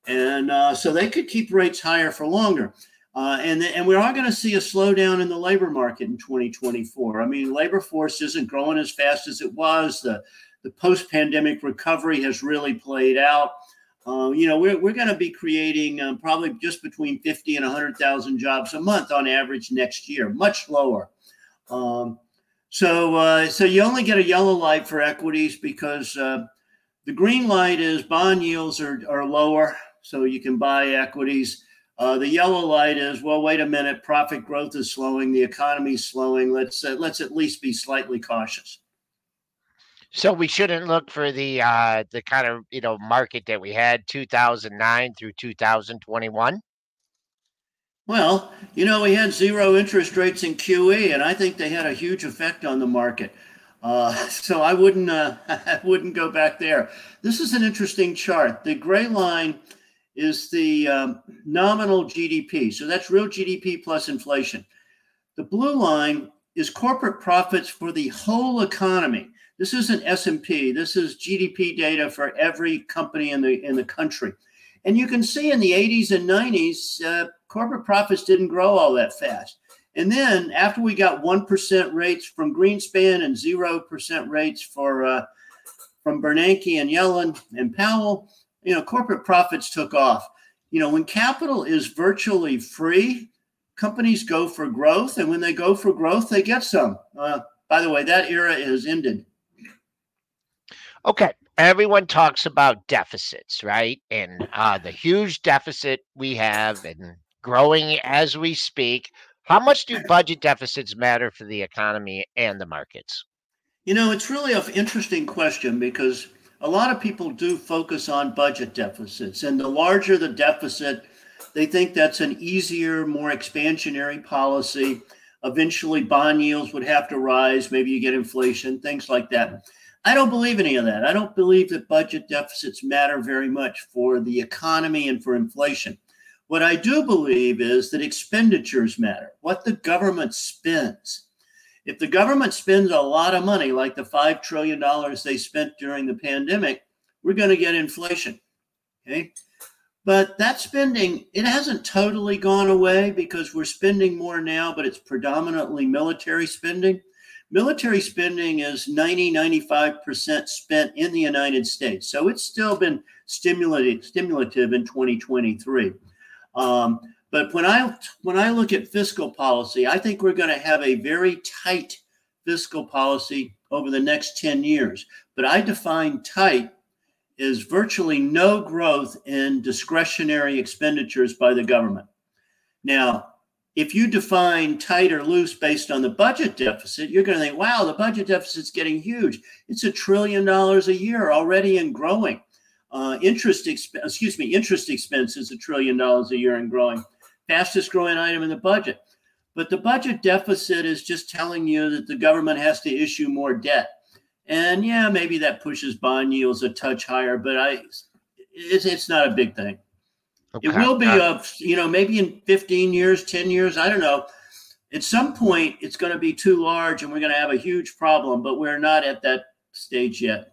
And uh, so they could keep rates higher for longer. Uh, and, and we are going to see a slowdown in the labor market in 2024. I mean, labor force isn't growing as fast as it was. The, the post pandemic recovery has really played out. Uh, you know, we're, we're going to be creating um, probably just between 50 and 100,000 jobs a month on average next year, much lower. Um, so, uh, so you only get a yellow light for equities because uh, the green light is bond yields are, are lower, so you can buy equities. Uh, the yellow light is well, wait a minute, profit growth is slowing, the economy is slowing. Let's uh, let's at least be slightly cautious. So we shouldn't look for the uh, the kind of you know market that we had 2009 through 2021. Well, you know, we had zero interest rates in QE, and I think they had a huge effect on the market. Uh, so I wouldn't, uh, I wouldn't go back there. This is an interesting chart. The gray line is the um, nominal GDP, so that's real GDP plus inflation. The blue line is corporate profits for the whole economy. This isn't S&P. This is GDP data for every company in the in the country. And you can see in the 80s and 90s, uh, corporate profits didn't grow all that fast. And then after we got 1% rates from Greenspan and 0% rates for uh, from Bernanke and Yellen and Powell, you know, corporate profits took off. You know, when capital is virtually free, companies go for growth. And when they go for growth, they get some. Uh, by the way, that era is ended. Okay everyone talks about deficits, right? And uh, the huge deficit we have and growing as we speak. How much do budget deficits matter for the economy and the markets? You know, it's really an interesting question because a lot of people do focus on budget deficits. And the larger the deficit, they think that's an easier, more expansionary policy. Eventually, bond yields would have to rise. Maybe you get inflation, things like that. I don't believe any of that. I don't believe that budget deficits matter very much for the economy and for inflation. What I do believe is that expenditures matter, what the government spends. If the government spends a lot of money, like the $5 trillion they spent during the pandemic, we're going to get inflation. Okay. But that spending, it hasn't totally gone away because we're spending more now, but it's predominantly military spending. Military spending is 90, 95% spent in the United States. So it's still been stimulative, stimulative in 2023. Um, but when I when I look at fiscal policy, I think we're going to have a very tight fiscal policy over the next 10 years. But I define tight as virtually no growth in discretionary expenditures by the government. Now, if you define tight or loose based on the budget deficit, you're going to think, wow, the budget deficit's getting huge. It's a trillion dollars a year already and growing. Uh, interest, exp- excuse me, interest expense is a trillion dollars a year and growing. Fastest growing item in the budget. But the budget deficit is just telling you that the government has to issue more debt. And yeah, maybe that pushes bond yields a touch higher, but I, it's, it's not a big thing. Okay. It will be uh, you know, maybe in 15 years, 10 years, I don't know. At some point, it's going to be too large and we're going to have a huge problem, but we're not at that stage yet.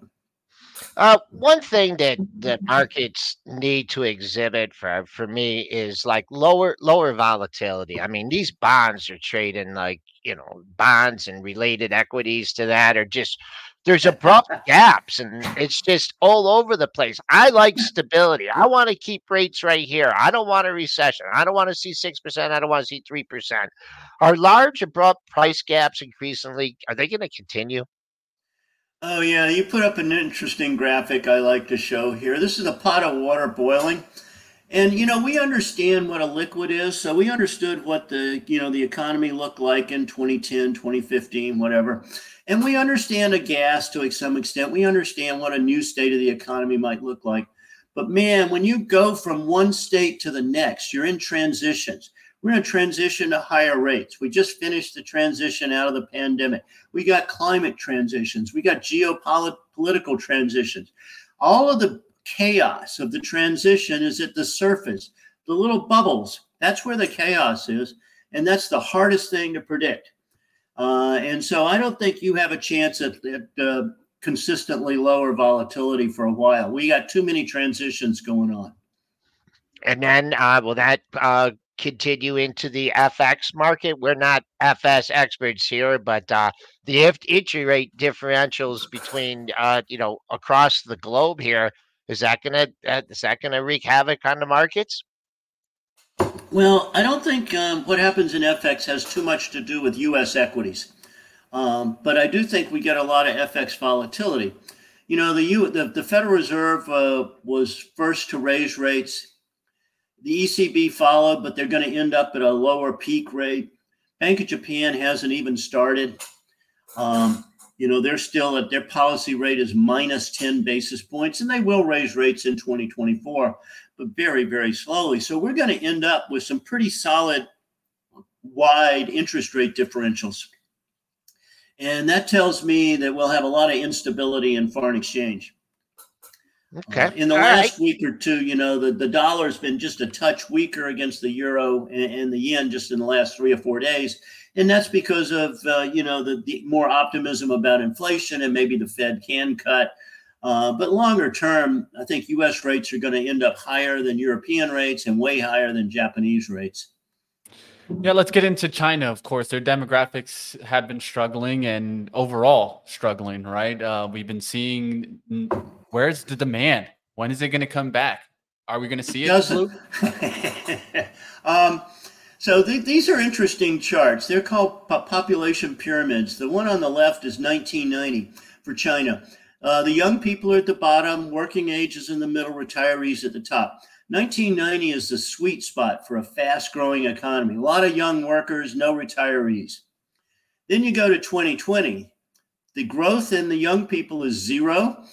Uh, one thing that that markets need to exhibit for for me is like lower lower volatility. I mean, these bonds are trading like you know bonds and related equities to that are just there's abrupt gaps and it's just all over the place. I like stability. I want to keep rates right here. I don't want a recession. I don't want to see 6%. I don't want to see 3%. Are large abrupt price gaps increasingly are they going to continue? Oh yeah, you put up an interesting graphic I like to show here. This is a pot of water boiling. And you know, we understand what a liquid is, so we understood what the, you know, the economy looked like in 2010, 2015, whatever. And we understand a gas to some extent. We understand what a new state of the economy might look like. But man, when you go from one state to the next, you're in transitions. We're going to transition to higher rates. We just finished the transition out of the pandemic. We got climate transitions. We got geopolitical transitions. All of the chaos of the transition is at the surface, the little bubbles. That's where the chaos is. And that's the hardest thing to predict. Uh, and so I don't think you have a chance at, at uh, consistently lower volatility for a while. We got too many transitions going on. And then uh, that uh, continue into the FX market? We're not FX experts here, but uh, the entry rate differentials between uh, you know across the globe here is that gonna is that gonna wreak havoc on the markets? Well, I don't think um, what happens in FX has too much to do with U.S. equities, um, but I do think we get a lot of FX volatility. You know, the U, the, the Federal Reserve uh, was first to raise rates. The ECB followed, but they're going to end up at a lower peak rate. Bank of Japan hasn't even started. Um, you know, they're still at their policy rate is minus 10 basis points, and they will raise rates in 2024 but very, very slowly. So we're going to end up with some pretty solid wide interest rate differentials. And that tells me that we'll have a lot of instability in foreign exchange. Okay. Uh, in the All last right. week or two, you know, the, the dollar's been just a touch weaker against the euro and, and the yen just in the last three or four days. And that's because of, uh, you know, the, the more optimism about inflation and maybe the Fed can cut. Uh, but longer term, I think U.S. rates are going to end up higher than European rates and way higher than Japanese rates. Yeah, let's get into China. Of course, their demographics have been struggling and overall struggling. Right? Uh, we've been seeing where's the demand? When is it going to come back? Are we going to see it? Um, so th- these are interesting charts. They're called po- population pyramids. The one on the left is 1990 for China. Uh, the young people are at the bottom, working age is in the middle, retirees at the top. 1990 is the sweet spot for a fast growing economy. A lot of young workers, no retirees. Then you go to 2020. The growth in the young people is zero,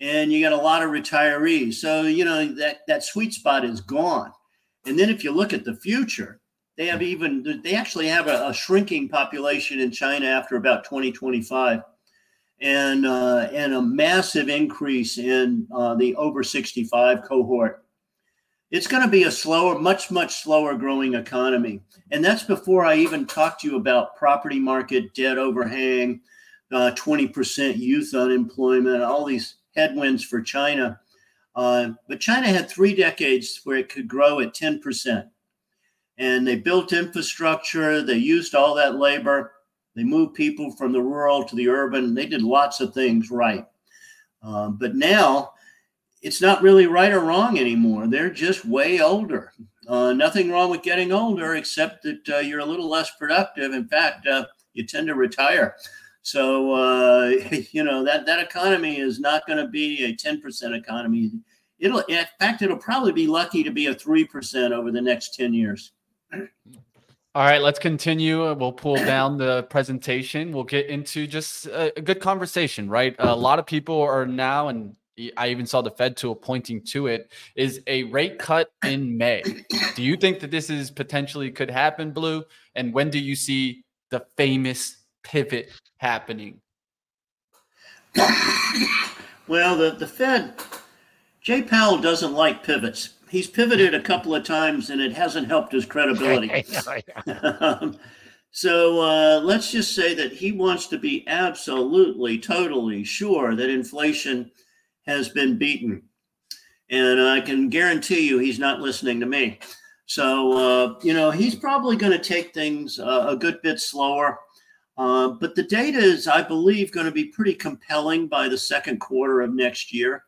and you got a lot of retirees. So, you know, that, that sweet spot is gone. And then if you look at the future, they have even, they actually have a, a shrinking population in China after about 2025 and uh, and a massive increase in uh, the over 65 cohort. It's going to be a slower, much much slower growing economy, and that's before I even talk to you about property market debt overhang, uh, 20% youth unemployment, all these headwinds for China. Uh, but China had three decades where it could grow at 10%. And they built infrastructure, they used all that labor they moved people from the rural to the urban. They did lots of things right. Um, but now it's not really right or wrong anymore. They're just way older. Uh, nothing wrong with getting older, except that uh, you're a little less productive. In fact, uh, you tend to retire. So uh, you know that that economy is not going to be a 10% economy. It'll, in fact, it'll probably be lucky to be a three percent over the next 10 years. All right, let's continue. We'll pull down the presentation. We'll get into just a, a, good conversation, right? A lot of people are now, and I even saw the Fed tool pointing to it, is a rate cut in May. Do you think that this is potentially could happen, Blu? And when do you see the famous pivot happening? Well, the, the Fed, Jay Powell doesn't like pivots he's pivoted a couple of times and it hasn't helped his credibility. um, so uh, let's just say that he wants to be absolutely, totally sure that inflation has been beaten. And I can guarantee you he's not listening to me. So, uh, you know, he's probably going to take things uh, a good bit slower. Uh, but the data is, I believe, going to be pretty compelling by the second quarter of next year.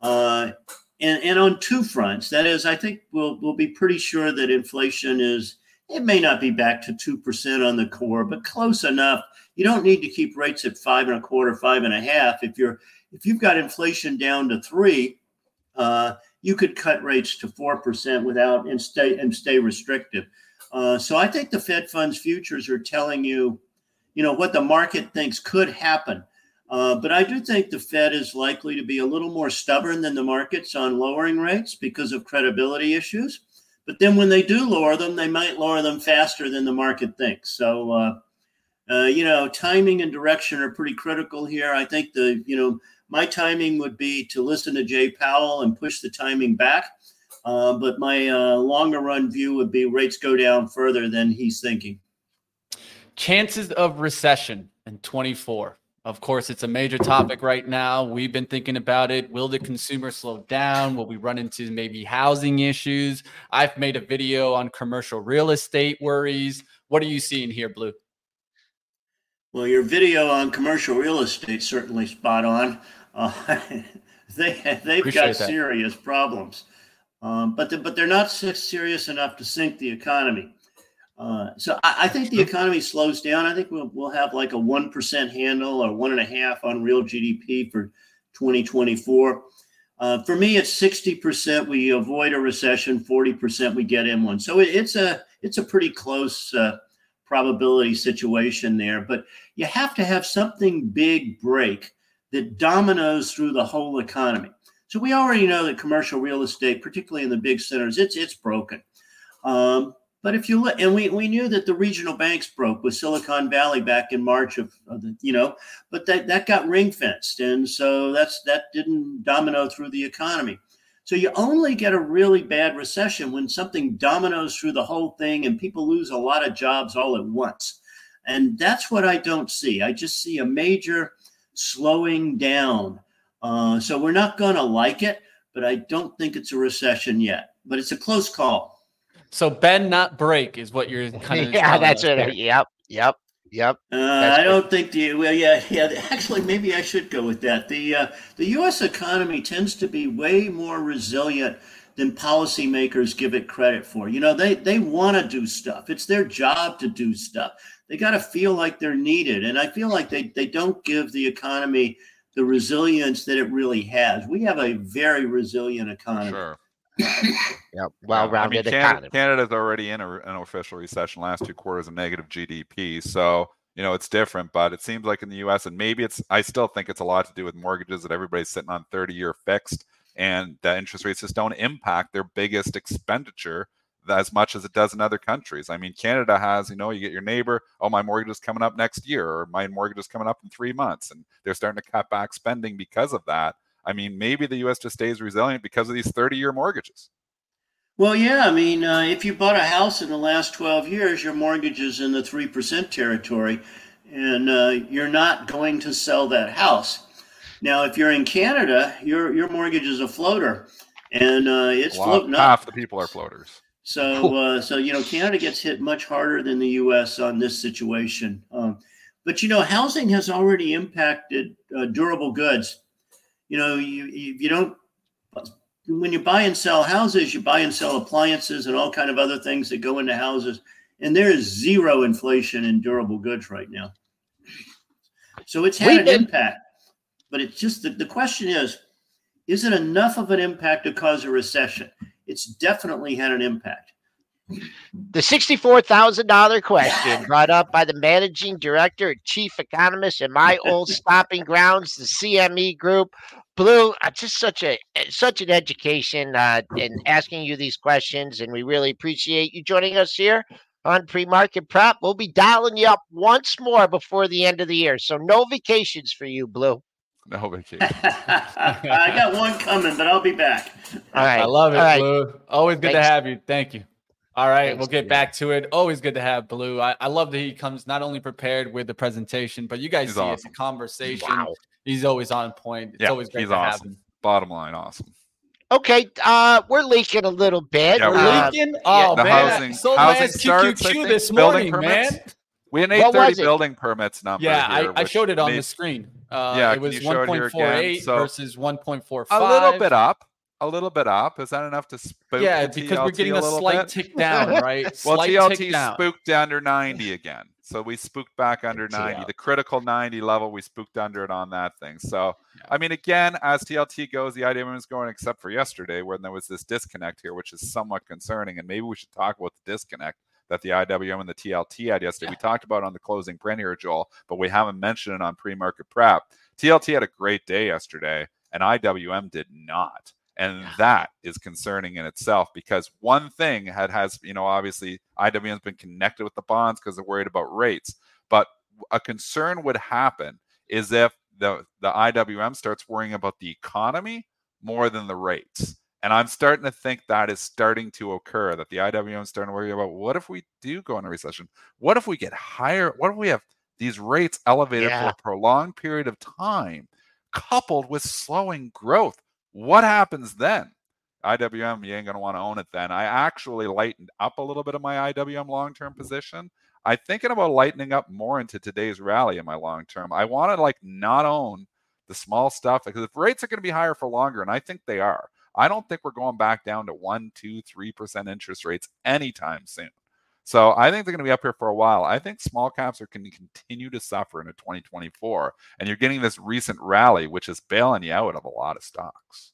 Uh, and, and on two fronts. That is, I think we'll, we'll be pretty sure that inflation is, it may not be back to 2% on the core, but close enough. You don't need to keep rates at five and a quarter, five and a half. If you're, if you've got inflation down to three, uh, you could cut rates to 4% without and stay and stay restrictive. Uh, so I think the Fed funds futures are telling you, you know, what the market thinks could happen. Uh, but I do think the Fed is likely to be a little more stubborn than the markets on lowering rates because of credibility issues. But then when they do lower them, they might lower them faster than the market thinks. So, uh, uh, you know, timing and direction are pretty critical here. I think the, you know, my timing would be to listen to Jay Powell and push the timing back. Uh, but my uh, longer run view would be rates go down further than he's thinking. Chances of recession in 24. Of course, it's a major topic right now. We've been thinking about it. Will the consumer slow down? Will we run into maybe housing issues? I've made a video on commercial real estate worries. What are you seeing here, Blu? Well, your video on commercial real estate certainly spot on. Uh, they they've Appreciate got that. serious problems, um, but the, but they're not serious enough to sink the economy. Uh, so I, I, think the economy slows down. I think we'll we'll have like a one percent handle or one and a half on real GDP for 2024. Uh, for me, it's 60% we avoid a recession, 40% we get in one. So it, it's a it's a pretty close uh, probability situation there. But you have to have something big break that dominoes through the whole economy. So we already know that commercial real estate, particularly in the big centers, it's it's broken. Um, but if you look, and we, we knew that the regional banks broke with Silicon Valley back in March of, of the, you know, but that, that got ring fenced. And so that's that didn't domino through the economy. So you only get a really bad recession when something dominoes through the whole thing and people lose a lot of jobs all at once. And that's what I don't see. I just see a major slowing down. Uh, so we're not going to like it, but I don't think it's a recession yet. But it's a close call. So bend not break is what you're kind of. yeah, that's it. Here. Yep, yep, yep. Uh, I don't think the well, yeah, yeah. Actually, maybe I should go with that. The uh, the U.S. economy tends to be way more resilient than policymakers give it credit for. You know, they they want to do stuff. It's their job to do stuff. They got to feel like they're needed, and I feel like they they don't give the economy the resilience that it really has. We have a very resilient economy. Sure. yep, well-rounded I mean, Canada, Canada's already in a, an official recession. Last two quarters of negative GDP, so you know it's different. But it seems like in the U.S. and maybe it's. I still think it's a lot to do with mortgages that everybody's sitting on 30-year fixed, and the interest rates just don't impact their biggest expenditure as much as it does in other countries. I mean, Canada has, you know, you get your neighbor, oh, my mortgage is coming up next year, or my mortgage is coming up in three months, and they're starting to cut back spending because of that. I mean, maybe the U.S. just stays resilient because of these 30 year mortgages. Well, yeah. I mean, uh, if you bought a house in the last 12 years, your mortgage is in the 3% territory, and uh, you're not going to sell that house. Now, if you're in Canada, your, your mortgage is a floater, and uh, it's floating up. Half the people are floaters. So, uh, so you know, Canada gets hit much harder than the U.S. on this situation. Um, but you know, housing has already impacted uh, durable goods you know, you, you, you don't, when you buy and sell houses, you buy and sell appliances and all kind of other things that go into houses. And there is zero inflation in durable goods right now. So it's had an impact. But it's just the, the question is, is it enough of an impact to cause a recession? It's definitely had an impact. The $64,000 question brought up by the managing director and chief economist in my old stopping grounds, the CME Group. Blu, uh, just such a such an education uh, in asking you these questions, and we really appreciate you joining us here on pre-market prep. We'll be dialing you up once more before the end of the year, so no vacations for you, Blu. No vacation. I got one coming, but I'll be back. All right, I love it, Blu. Always good Thanks. to have you. Thank you. All right, Thanks, we'll get back to it. Always good to have Blu. I, I, love that he comes not only prepared with the presentation, but you guys he's see awesome. it's a conversation. Wow. He's always on point. It's yeah, always great to awesome. have him. Bottom line, awesome. Okay, uh, we're leaking a little bit. Yeah, We're we're- Uh, leaking. Oh The man, housing- I sold housing my ass starts, QQQ this building morning, permits. man. We had an 830 building permits number. Yeah, here, I, I showed it on made the screen. Uh, Yeah, it was you show it here again? 1.48 So- versus 1.45. a little bit up. A little bit up. Is that enough to spook? Yeah, the because we're getting a, little slight bit? tick down, right? Well, slight TLT tick down. spooked under 90 again. So we spooked back under 90. TL. The critical 90 level, we spooked under it on that thing. So, Yeah. I mean, again, as TLT goes, the IWM is going, except for yesterday when there was this disconnect here, which is somewhat concerning. And maybe we should talk about the disconnect that the IWM and the TLT had yesterday. We talked about on the closing print here, Joel, but we haven't mentioned it on pre market prep. TLT had a great day yesterday, and IWM did not. And Yeah. that is concerning in itself because one thing had has, you know, obviously IWM's been connected with the bonds because they're worried about rates. But a concern would happen is if the the IWM starts worrying about the economy more than the rates. And I'm starting to think that is starting to occur, that the IWM is starting to worry about what if we do go into recession? What if we get higher? What if we have these rates elevated for a prolonged period of time, coupled with slowing growth? What happens then? IWM, you ain't going to want to own it then. I actually lightened up a little bit of my IWM long term position. I'm thinking about lightening up more into today's rally in my long term. I want to like not own the small stuff because if rates are going to be higher for longer, and I think they are, I don't think we're going back down to one, two, three percent interest rates anytime soon. So I think they're going to be up here for a while. I think small caps are going to continue to suffer into 2024, and you're getting this recent rally, which is bailing you out of a lot of stocks.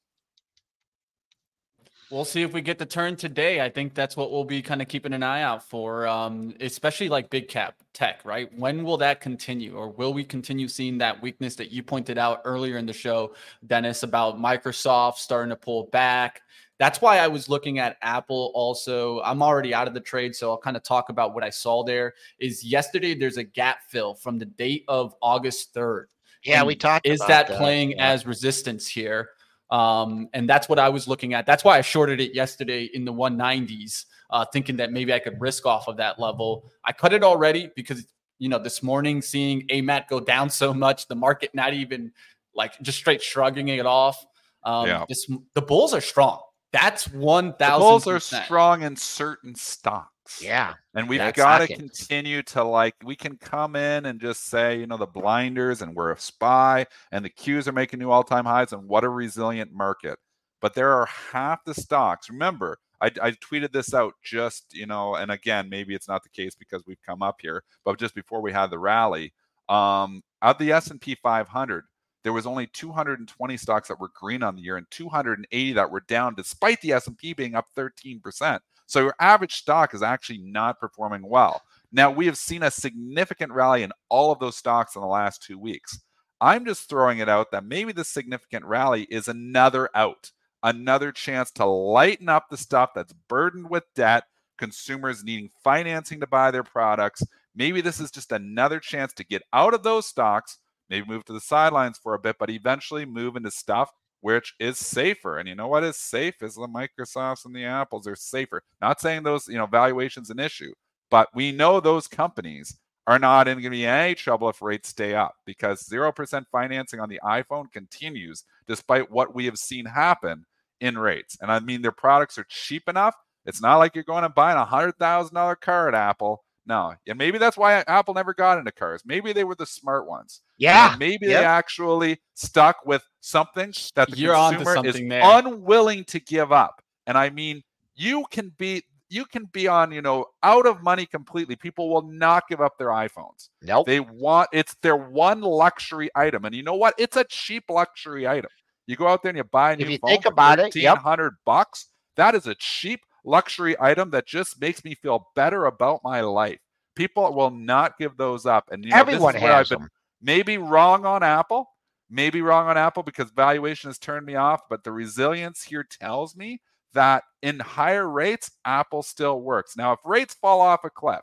We'll see if we get the turn today. I think that's what we'll be kind of keeping an eye out for, um, especially like big cap tech, right? When will that continue, or will we continue seeing that weakness that you pointed out earlier in the show, Dennis, about Microsoft starting to pull back? That's why I was looking at Apple also. I'm already out of the trade, so I'll kind of talk about what I saw there. Is yesterday there's a gap fill from the date of August 3rd. yeah, And we talked. Is about that playing yeah. as resistance here? Um, and that's what I was looking at. That's why I shorted it yesterday in the 190s, uh, thinking that maybe I could risk off of that level. I cut it already because you know this morning seeing AMAT go down so much, the market not even like just straight shrugging it off. Um, Yeah. this, the bulls are strong. That's 1,000. The bulls are strong in certain stocks. Yeah, And we've got to continue to like, we can come in and just say, you know, the blinders and we're a spy and the Qs are making new all time highs and what a resilient market. But there are half the stocks. Remember, I, I tweeted this out just, you know, and again, maybe it's not the case because we've come up here, but just before we had the rally, um, out the S&P 500, there was only 220 stocks that were green on the year and 280 that were down despite the S&P being up 13%. So your average stock is actually not performing well. Now, we have seen a significant rally in all of those stocks in the last 2 weeks. I'm just throwing it out that maybe the significant rally is another out, another chance to lighten up the stuff that's burdened with debt, consumers needing financing to buy their products. Maybe this is just another chance to get out of those stocks, maybe move to the sidelines for a bit, but eventually move into stuff which is safer. And you know what is safe is the Microsofts and the Apples are safer. Not saying those, you know, valuations an issue, but we know those companies are not in going to be any trouble if rates stay up because 0% financing on the iPhone continues despite what we have seen happen in rates. And I mean, their products are cheap enough. It's not like you're going to buy a $100,000 car at Apple. No. And maybe that's why Apple never got into cars. Maybe they were the smart ones. yeah. And maybe Yep. they actually stuck with something that the You're consumer is there. unwilling to give up. And I mean, you can be you can be on, you know, out of money completely. People will not give up their iPhones. Nope. They want it's their one luxury item. And you know what? It's a cheap luxury item. You go out there and you buy a new If you phone think about it, yep. 1300 bucks. That is a cheap luxury item that just makes me feel better about my life. People will not give those up. And you know, this is Everyone has them. maybe wrong on Apple, maybe wrong on Apple because valuation has turned me off, but the resilience here tells me that in higher rates, Apple still works. Now, if rates fall off a cliff,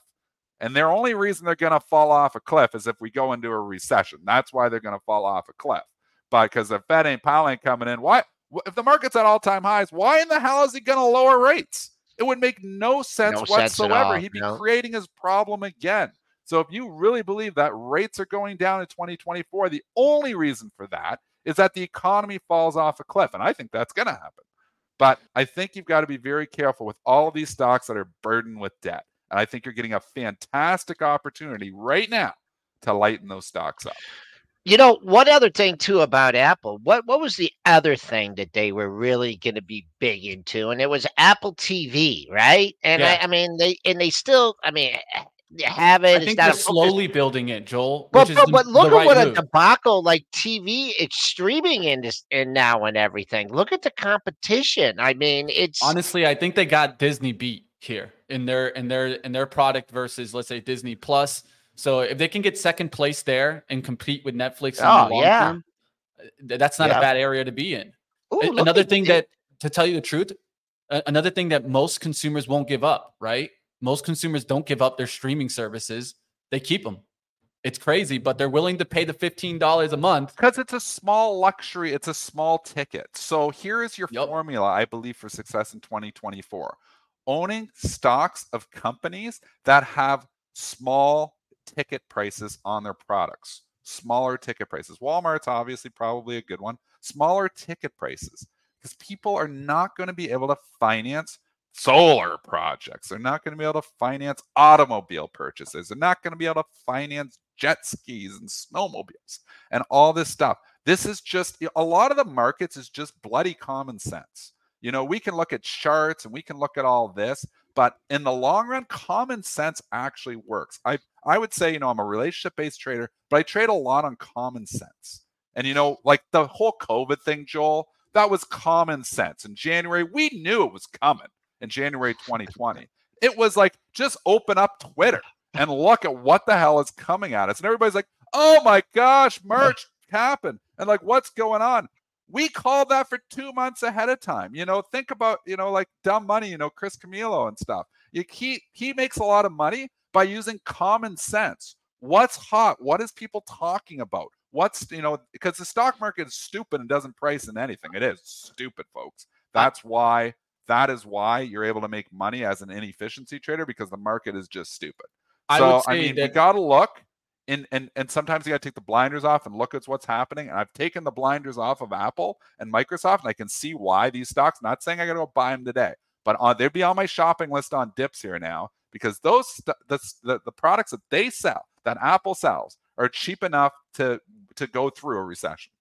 and their only reason they're going to fall off a cliff is if we go into a recession. That's why they're going to fall off a cliff. But because the Fed ain't ain't coming in, why? If the market's at all time highs, why in the hell is he going to lower rates? It would make no sense No whatsoever. all, He'd be no. creating his problem again. So if you really believe that rates are going down in 2024, the only reason for that is that the economy falls off a cliff. And I think that's going to happen. But I think you've got to be very careful with all of these stocks that are burdened with debt. And I think you're getting a fantastic opportunity right now to lighten those stocks up. You know, one other thing too about Apple. What what was the other thing that they were really going to be big into? And it was Apple TV, right? And yeah. I, I, mean, they and they still, I mean, have it. I think they're slowly building it, Joel. But, but, the, but look at right what move. a debacle like TV, it's streaming in this and now and everything. Look at the competition. I mean, it's honestly, I think they got Disney beat here in their in their in their product versus let's say Disney Plus. So if they can get second place there and compete with Netflix, oh yeah, term, that's not yeah. a bad area to be in. Ooh, another thing that, to tell you the truth, another thing that most consumers won't give up, right? Most consumers don't give up their streaming services; they keep them. It's crazy, but they're willing to pay the $15 a month. Because it's a small luxury, it's a small ticket. So here is your yep. formula, I believe, for success in 2024 owning stocks of companies that have small ticket prices on their products. Smaller ticket prices. Walmart's obviously probably a good one. Smaller ticket prices because people are not going to be able to finance solar projects. They're not going to be able to finance automobile purchases. They're not going to be able to finance jet skis and snowmobiles and all this stuff. This is just a lot of the markets is just bloody common sense. You know, we can look at charts and we can look at all this, but in the long run, common sense actually works. I I would say, you know, I'm a relationship based trader, but I trade a lot on common sense. And you know, like the whole COVID thing, Joel, that was common sense. In January, we knew it was coming in January 2020. It was like just open up Twitter and look at what the hell is coming at us. And everybody's like, oh my gosh, merch happened. And like, what's going on? we called that for two months ahead of time. You know, think about, you know, like dumb money, you know, Chris Camillo and stuff. You, he, he makes a lot of money by using common sense. What's hot? What is people talking about? What's, you know, because the stock market is stupid and doesn't price in anything. It is stupid, folks. That's why, that is why you're able to make money as an inefficiency trader because the market is just stupid. So, I, I mean, that- you got to look and and and sometimes you got to take the blinders off and look at what's happening. And I've taken the blinders off of Apple and Microsoft, and I can see why these stocks. Not saying I got to go buy them today, but on, they'd be on my shopping list on dips here now because those the, the the products that they sell, that Apple sells, are cheap enough to to go through a recession.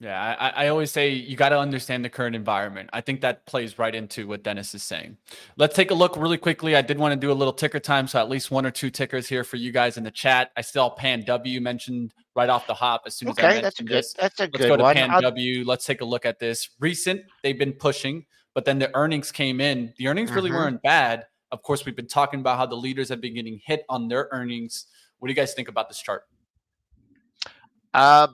Yeah, I, I always say you got to understand the current environment. I think that plays right into what Dennis is saying. Let's take a look really quickly. I did want to do a little ticker time, so at least one or two tickers here for you guys in the chat. I still PANW mentioned right off the hop as soon as okay, I that's a good. This. That's a Let's good go to one. Pan I'll... W. Let's take a look at this. Recent, they've been pushing, but then the earnings came in. The earnings really mm-hmm. weren't bad. Of course, we've been talking about how the leaders have been getting hit on their earnings. What do you guys think about this chart? Uh,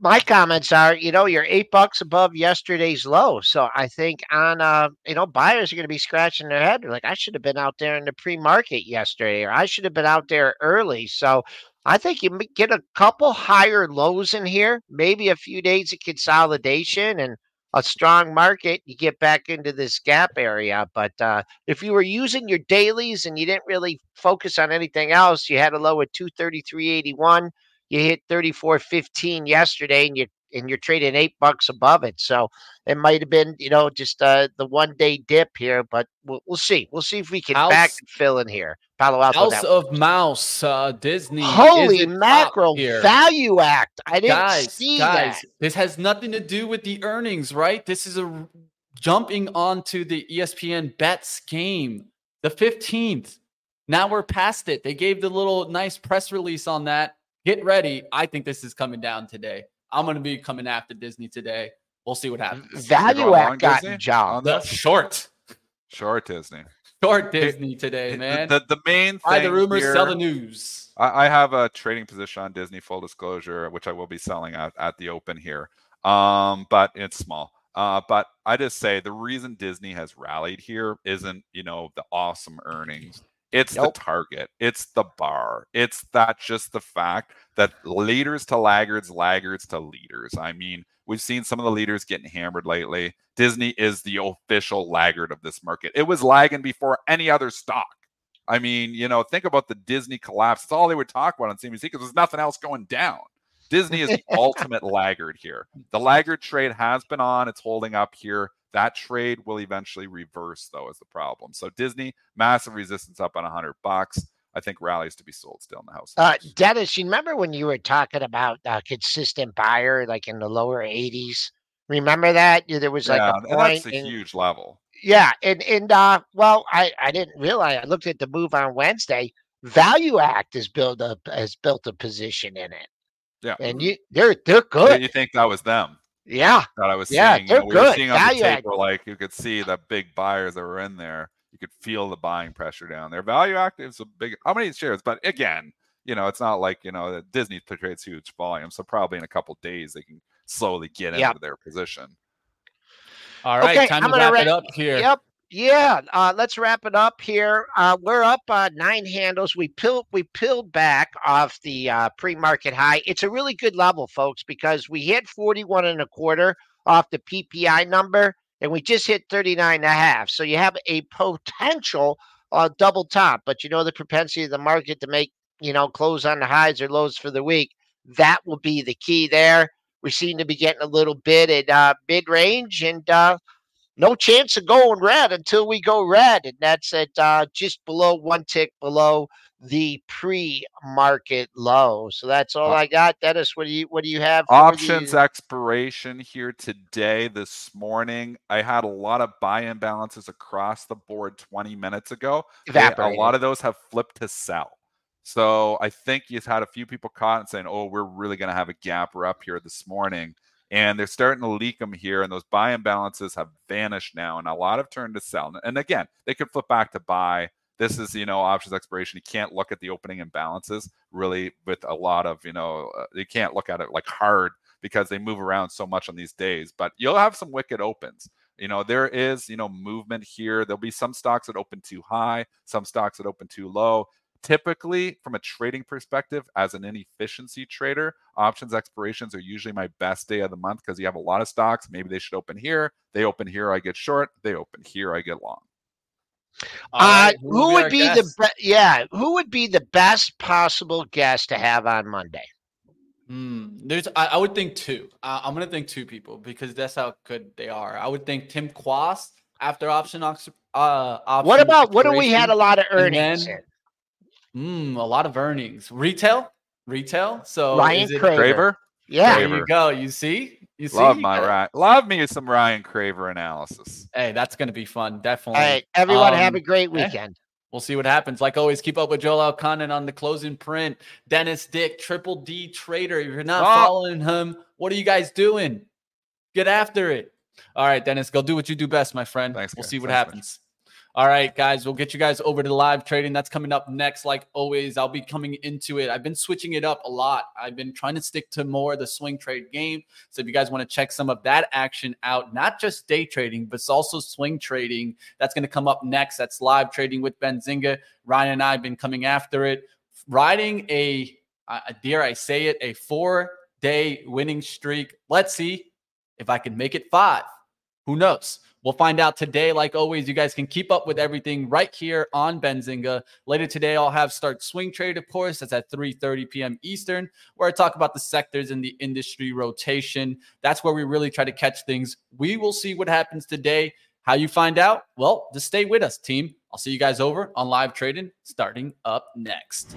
my comments are, you know, you're eight bucks above yesterday's low. So I think on, uh, you know, buyers are going to be scratching their head. They're like, I should have been out there in the pre market yesterday, or I should have been out there early. So I think you get a couple higher lows in here, maybe a few days of consolidation and a strong market. You get back into this gap area. But uh, if you were using your dailies and you didn't really focus on anything else, you had a low at 233.81 you hit 34.15 yesterday and you and you're trading eight bucks above it. So it might have been, you know, just uh, the one day dip here, but we'll, we'll see. We'll see if we can House, back fill in here. Palo Alto. House of Mouse, uh, Disney. Holy mackerel! Value Act. I didn't guys, see guys, that. This has nothing to do with the earnings, right? This is a jumping onto the ESPN bets game, the 15th. Now we're past it. They gave the little nice press release on that get ready. I think this is coming down today. I'm going to be coming after Disney today. We'll see what happens. ValueAct got job. The short. Short Disney. Short Disney today, man. The, the, the main thing. Buy the rumors, here, sell the news. I, I, have a trading position on Disney, full disclosure, which I will be selling at, at the open here. Um, but it's small. Uh, but I just say the reason Disney has rallied here isn't, you know, the awesome earnings. It's the target. It's the bar. It's that just the fact that leaders to laggards, laggards to leaders. I mean, we've seen some of the leaders getting hammered lately. Disney is the official laggard of this market. It was lagging before any other stock. I mean, you know, think about the Disney collapse. It's all they would talk about on CNBC because there's nothing else going down. Disney is the ultimate laggard here. The laggard trade has been on, it's holding up here. That trade will eventually reverse, though, is the problem. So Disney, massive resistance up on 100 bucks. I think rallies to be sold still in the house. Uh, Dennis, you remember when you were talking about a consistent buyer, like in the lower 80s? Remember that there was like yeah, a point. that's a in- huge level. yeah, and and uh, well, I I didn't realize. I looked at the move on Wednesday. ValueAct has built a has built a position in it, Yeah. and you they're they're good. you think that was them? Yeah, That I was Yeah, seeing. they're you know, we were good. seeing on the tape where like you could see the big buyers that were in there. You could feel the buying pressure down there. Value active is a big how many shares? But again, you know, it's not like you know that Disney trades huge volume. So probably in a couple days they can slowly get Yep. into their position. All right, Okay, time I'm to gonna wrap it up here. Yep. Yeah. Uh, let's wrap it up here. Uh, we're up uh, nine handles. We peeled we peeled back off the uh, pre-market high. It's a really good level, folks, because we hit 41 and a quarter off the PPI number, and we just hit 39 and a half. So you have a potential uh, double top, but you know the propensity of the market to make you know close on the highs or lows for the week. That will be the key there. We seem to be getting a little bit at uh, mid range, and no chance of going red until we go red, and that's at uh, just below one tick below the pre-market low. So that's all I got. Dennis, what do you what do you have? Options the- expiration here today, this morning. I had a lot of buy imbalances across the board 20 minutes ago. They- a lot of those have flipped to sell. So I think you've had a few people caught and saying, "Oh, we're really going to have a gap. We're up here this morning," and they're starting to leak them here. And those buy imbalances have vanished now, and a lot have turned to sell. And again, they could flip back to buy. This is, you know, options expiration. You can't look at the opening imbalances really with a lot of, you know, uh, you can't look at it like hard because they move around so much on these days. But you'll have some wicked opens. You know, there is, you know, movement here. There'll be some stocks that open too high, some stocks that open too low. Typically, from a trading perspective, as an inefficiency trader, options expirations are usually my best day of the month because you have a lot of stocks. Maybe they should open here. They open here, I get short. They open here, I get long. All Uh, right, who our would be the guest? be- yeah? Who would be the best possible guest to have on Monday? Hmm, there's, I, I would think two. Uh, I'm gonna think two people because that's how good they are. I would think Tim Quast after option ox- uh option What about what do we had a lot of and earnings then- in? Hmm, a lot of earnings. Retail, retail. So Ryan is it- Craver. Craver, Yeah, There Craver. you go. You see, you see. love You my gotta- Ryan, love me some Ryan Craver analysis. Hey, that's gonna be fun. Definitely. right, everyone, have Um, a great eh. weekend. We'll see what happens. Like always, keep up with Joel Elconin on the closing print. Dennis Dick, Triple D Trader. If you're not Stop. following him, what are you guys doing? Get after it. All right, Dennis, go do what you do best, my friend. Thanks, we'll guys. see what Thanks, Mitch. happens. All right, guys, we'll get you guys over to live trading. That's coming up next. Like always, I'll be coming into it. I've been switching it up a lot. I've been trying to stick to more the swing trade game. So if you guys want to check some of that action out, not just day trading, but it's also swing trading, that's going to come up next. That's live trading with Benzinga. Ryan and I have been coming after it, riding a, uh, dare I say it, a four day winning streak. Let's see if I can make it five. Who knows? We'll find out today. Like always, you guys can keep up with everything right here on Benzinga. Later today, I'll have start swing trade, of course. That's at 3:30 p.m. Eastern, where I talk about the sectors in the industry rotation. That's where we really try to catch things. We will see what happens today. How you find out? Well, just stay with us, team. I'll see you guys over on live trading starting up next.